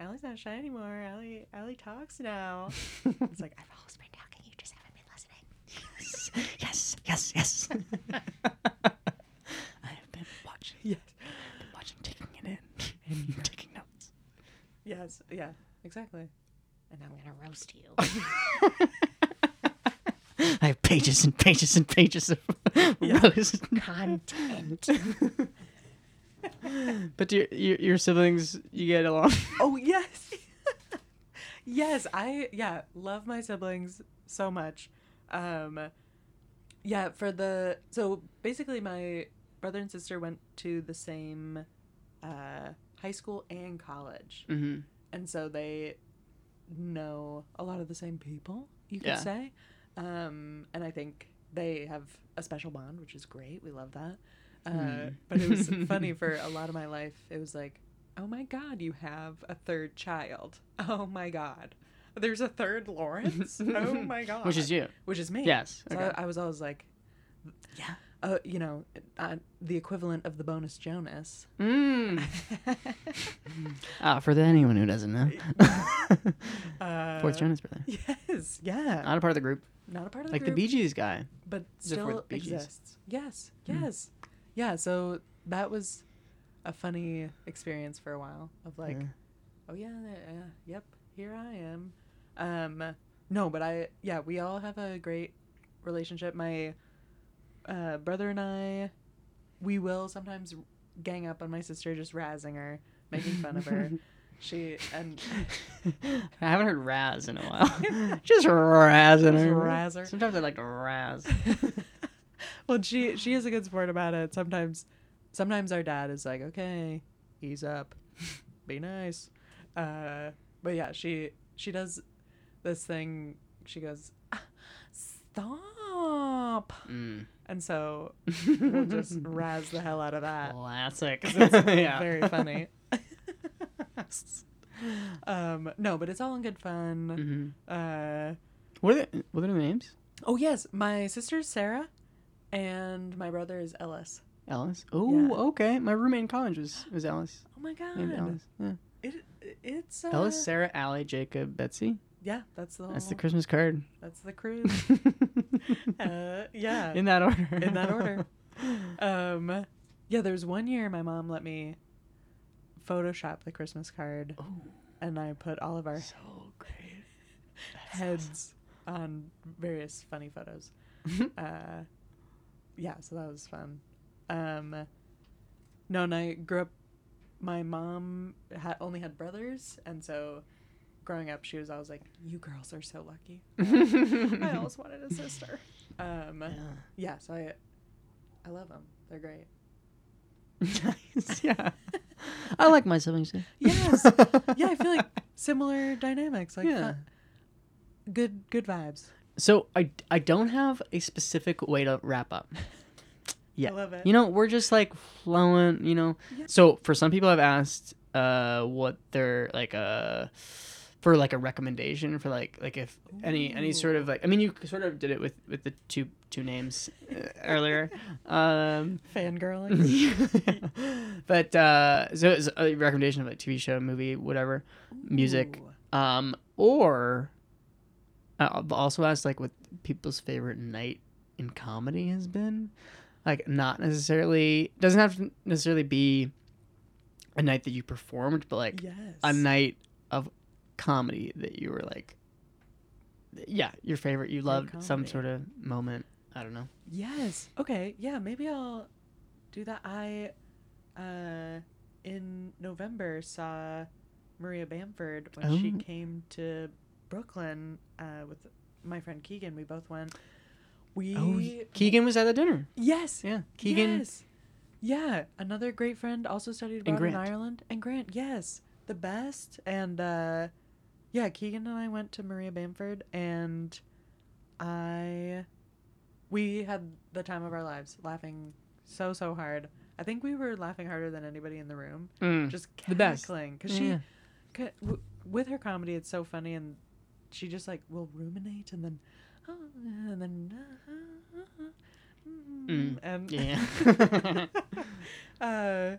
Allie's not shy anymore. Allie Allie talks now. it's like I've always been talking, you just haven't been listening. Yes, yes, yes. I have been watching, Yes. been watching, taking it in, and taking notes. Yes. Yeah. Exactly. And I'm gonna roast you. I have pages and pages and pages of Yeah. roast. Content. But do your, your, your siblings, you get along? Oh yes. yes, I yeah, love my siblings so much. Um yeah, for the so basically my brother and sister went to the same uh high school and college. mm-hmm. And so they know a lot of the same people, you could Yeah. say. Um and I think they have a special bond, which is great. We love that. Uh, Hmm. But it was funny for a lot of my life. It was like, oh my God, you have a third child. Oh my God. There's a third Lawrence? Oh my God. Which is you. Which is me. Yes. So Okay. I, I was always like, yeah. Uh, you know, uh, the equivalent of the bonus Jonas. Mm. Ah, for the, anyone who doesn't know. uh, Fourth Jonas brother. Yes. Yeah. Not a part of the group. Not a part of the Like the group. Bee Gees guy. but Is it for the still exists. Yes, Hmm. yes, yeah. So that was a funny experience for a while of like, Yeah. oh yeah, uh, yep, here I am. Um, no, but I yeah, we all have a great relationship. My uh, brother and I, we will sometimes gang up on my sister, just razzing her, making fun of her. She and I haven't heard Raz in a while. Just razzing Just her. razz her. Sometimes I like to razz. well, she she is a good sport about it. Sometimes, sometimes our dad is like, okay, ease up, be nice. Uh, but yeah, she she does this thing. She goes, "Ah, stop, Mm. And so we'll just razz the hell out of that. Classic. It's yeah. very funny. um, no, but it's all in good fun. Mm-hmm. Uh, What are the, what are the names? oh yes, my sister's Sarah, and my brother is Ellis. Ellis. Oh, Yeah. okay. My roommate in college was was Ellis. Oh my god. Named Ellis. Yeah. It, it's uh, Ellis, Sarah, Allie, Jacob, Betsy. Yeah, that's the whole, That's the Christmas card. that's the cruise. uh, yeah, In that order. in that order. Um, yeah, there's one year my mom let me Photoshop the Christmas card, oh, and I put all of our so great. heads on various funny photos. uh, yeah, so that was fun. Um, no, and I grew up. My mom had only had brothers, and so growing up, she was always like, "You girls are so lucky." I always wanted a sister. Um, Yeah. yeah, so I, I love them. They're great. nice. Yeah. I like my siblings too. Yes. Yeah, I feel like similar dynamics. Like, Yeah. good, good vibes. So I, I don't have a specific way to wrap up. Yeah. I love it. You know, we're just like flowing, you know. Yeah. So for some people I've asked uh what their like uh for like a recommendation for like like if any any sort of like I mean you sort of did it with with the two two names uh, earlier. Um Fangirling. but uh so it's a recommendation of a TV show, movie, whatever, music. Ooh. Um or uh, I've also asked like what people's favorite night in comedy has been. like not necessarily doesn't have to necessarily be a night that you performed, but like yes. a night of comedy that you were like, yeah, your favorite. You loved some sort of moment. I don't know. Yes. Okay. Yeah. Maybe I'll do that. I, uh, in November saw Maria Bamford when she Oh. came to Brooklyn uh, with my friend Keegan. We both went. We Oh, Keegan was at the dinner. yes. Yeah, Keegan. Yes. Yeah. Another great friend also studied abroad in Ireland. And Grant. Yes. The best. And uh, yeah, Keegan and I went to Maria Bamford, and I we had the time of our lives, laughing so so hard. I think we were laughing harder than anybody in the room, Mm. just The best. cackling Yeah. she with her comedy it's so funny and she just like will ruminate and then "Oh," and then Mm. and Yeah. uh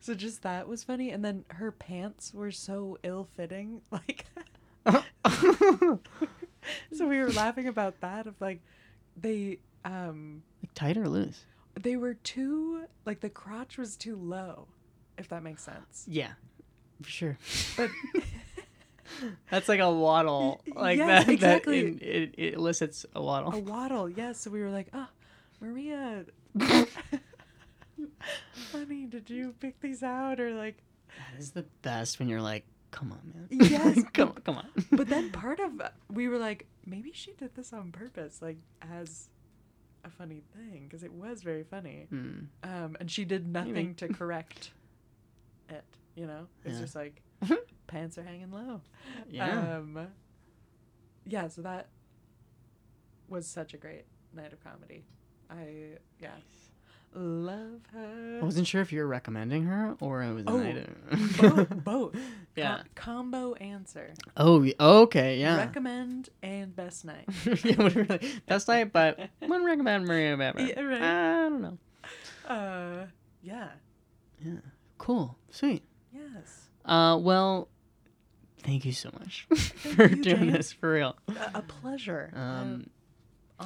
so just that was funny and then her pants were so ill-fitting like so we were laughing about that of like they um like tight or loose? they were too like the crotch was too low if that makes sense Yeah, for sure. but That's like a waddle, like yes, that. exactly. That it, it, it elicits a waddle. a waddle yes so we were like oh maria honey did you pick these out or like That is the best when you're like, come on, man. Yes. come on, come on. but then part of we were like maybe she did this on purpose like as a funny thing because it was very funny Hmm. um and she did nothing Maybe. to correct it you know it's Yeah. just like pants are hanging low Yeah. um yeah so that was such a great night of comedy i yeah love her I wasn't sure if you were recommending her or it was a Oh, both, both. Yeah. Co- combo answer Oh, okay, yeah. recommend and best night yeah, Best night, but wouldn't recommend Maria Bamford. Yeah, right. I don't know. uh yeah Yeah. Cool. Sweet. yes Uh, well, thank you so much for you, doing James. this for real. a, a pleasure Um, I'm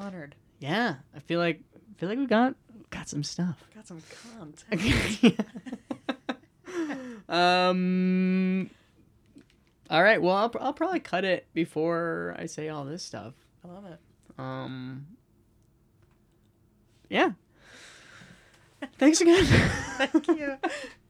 honored yeah, I feel like I feel like we got got some stuff. got some content um. All right. Well, I'll, I'll probably cut it before I say all this stuff. i love it Um. Yeah. Thanks again. thank you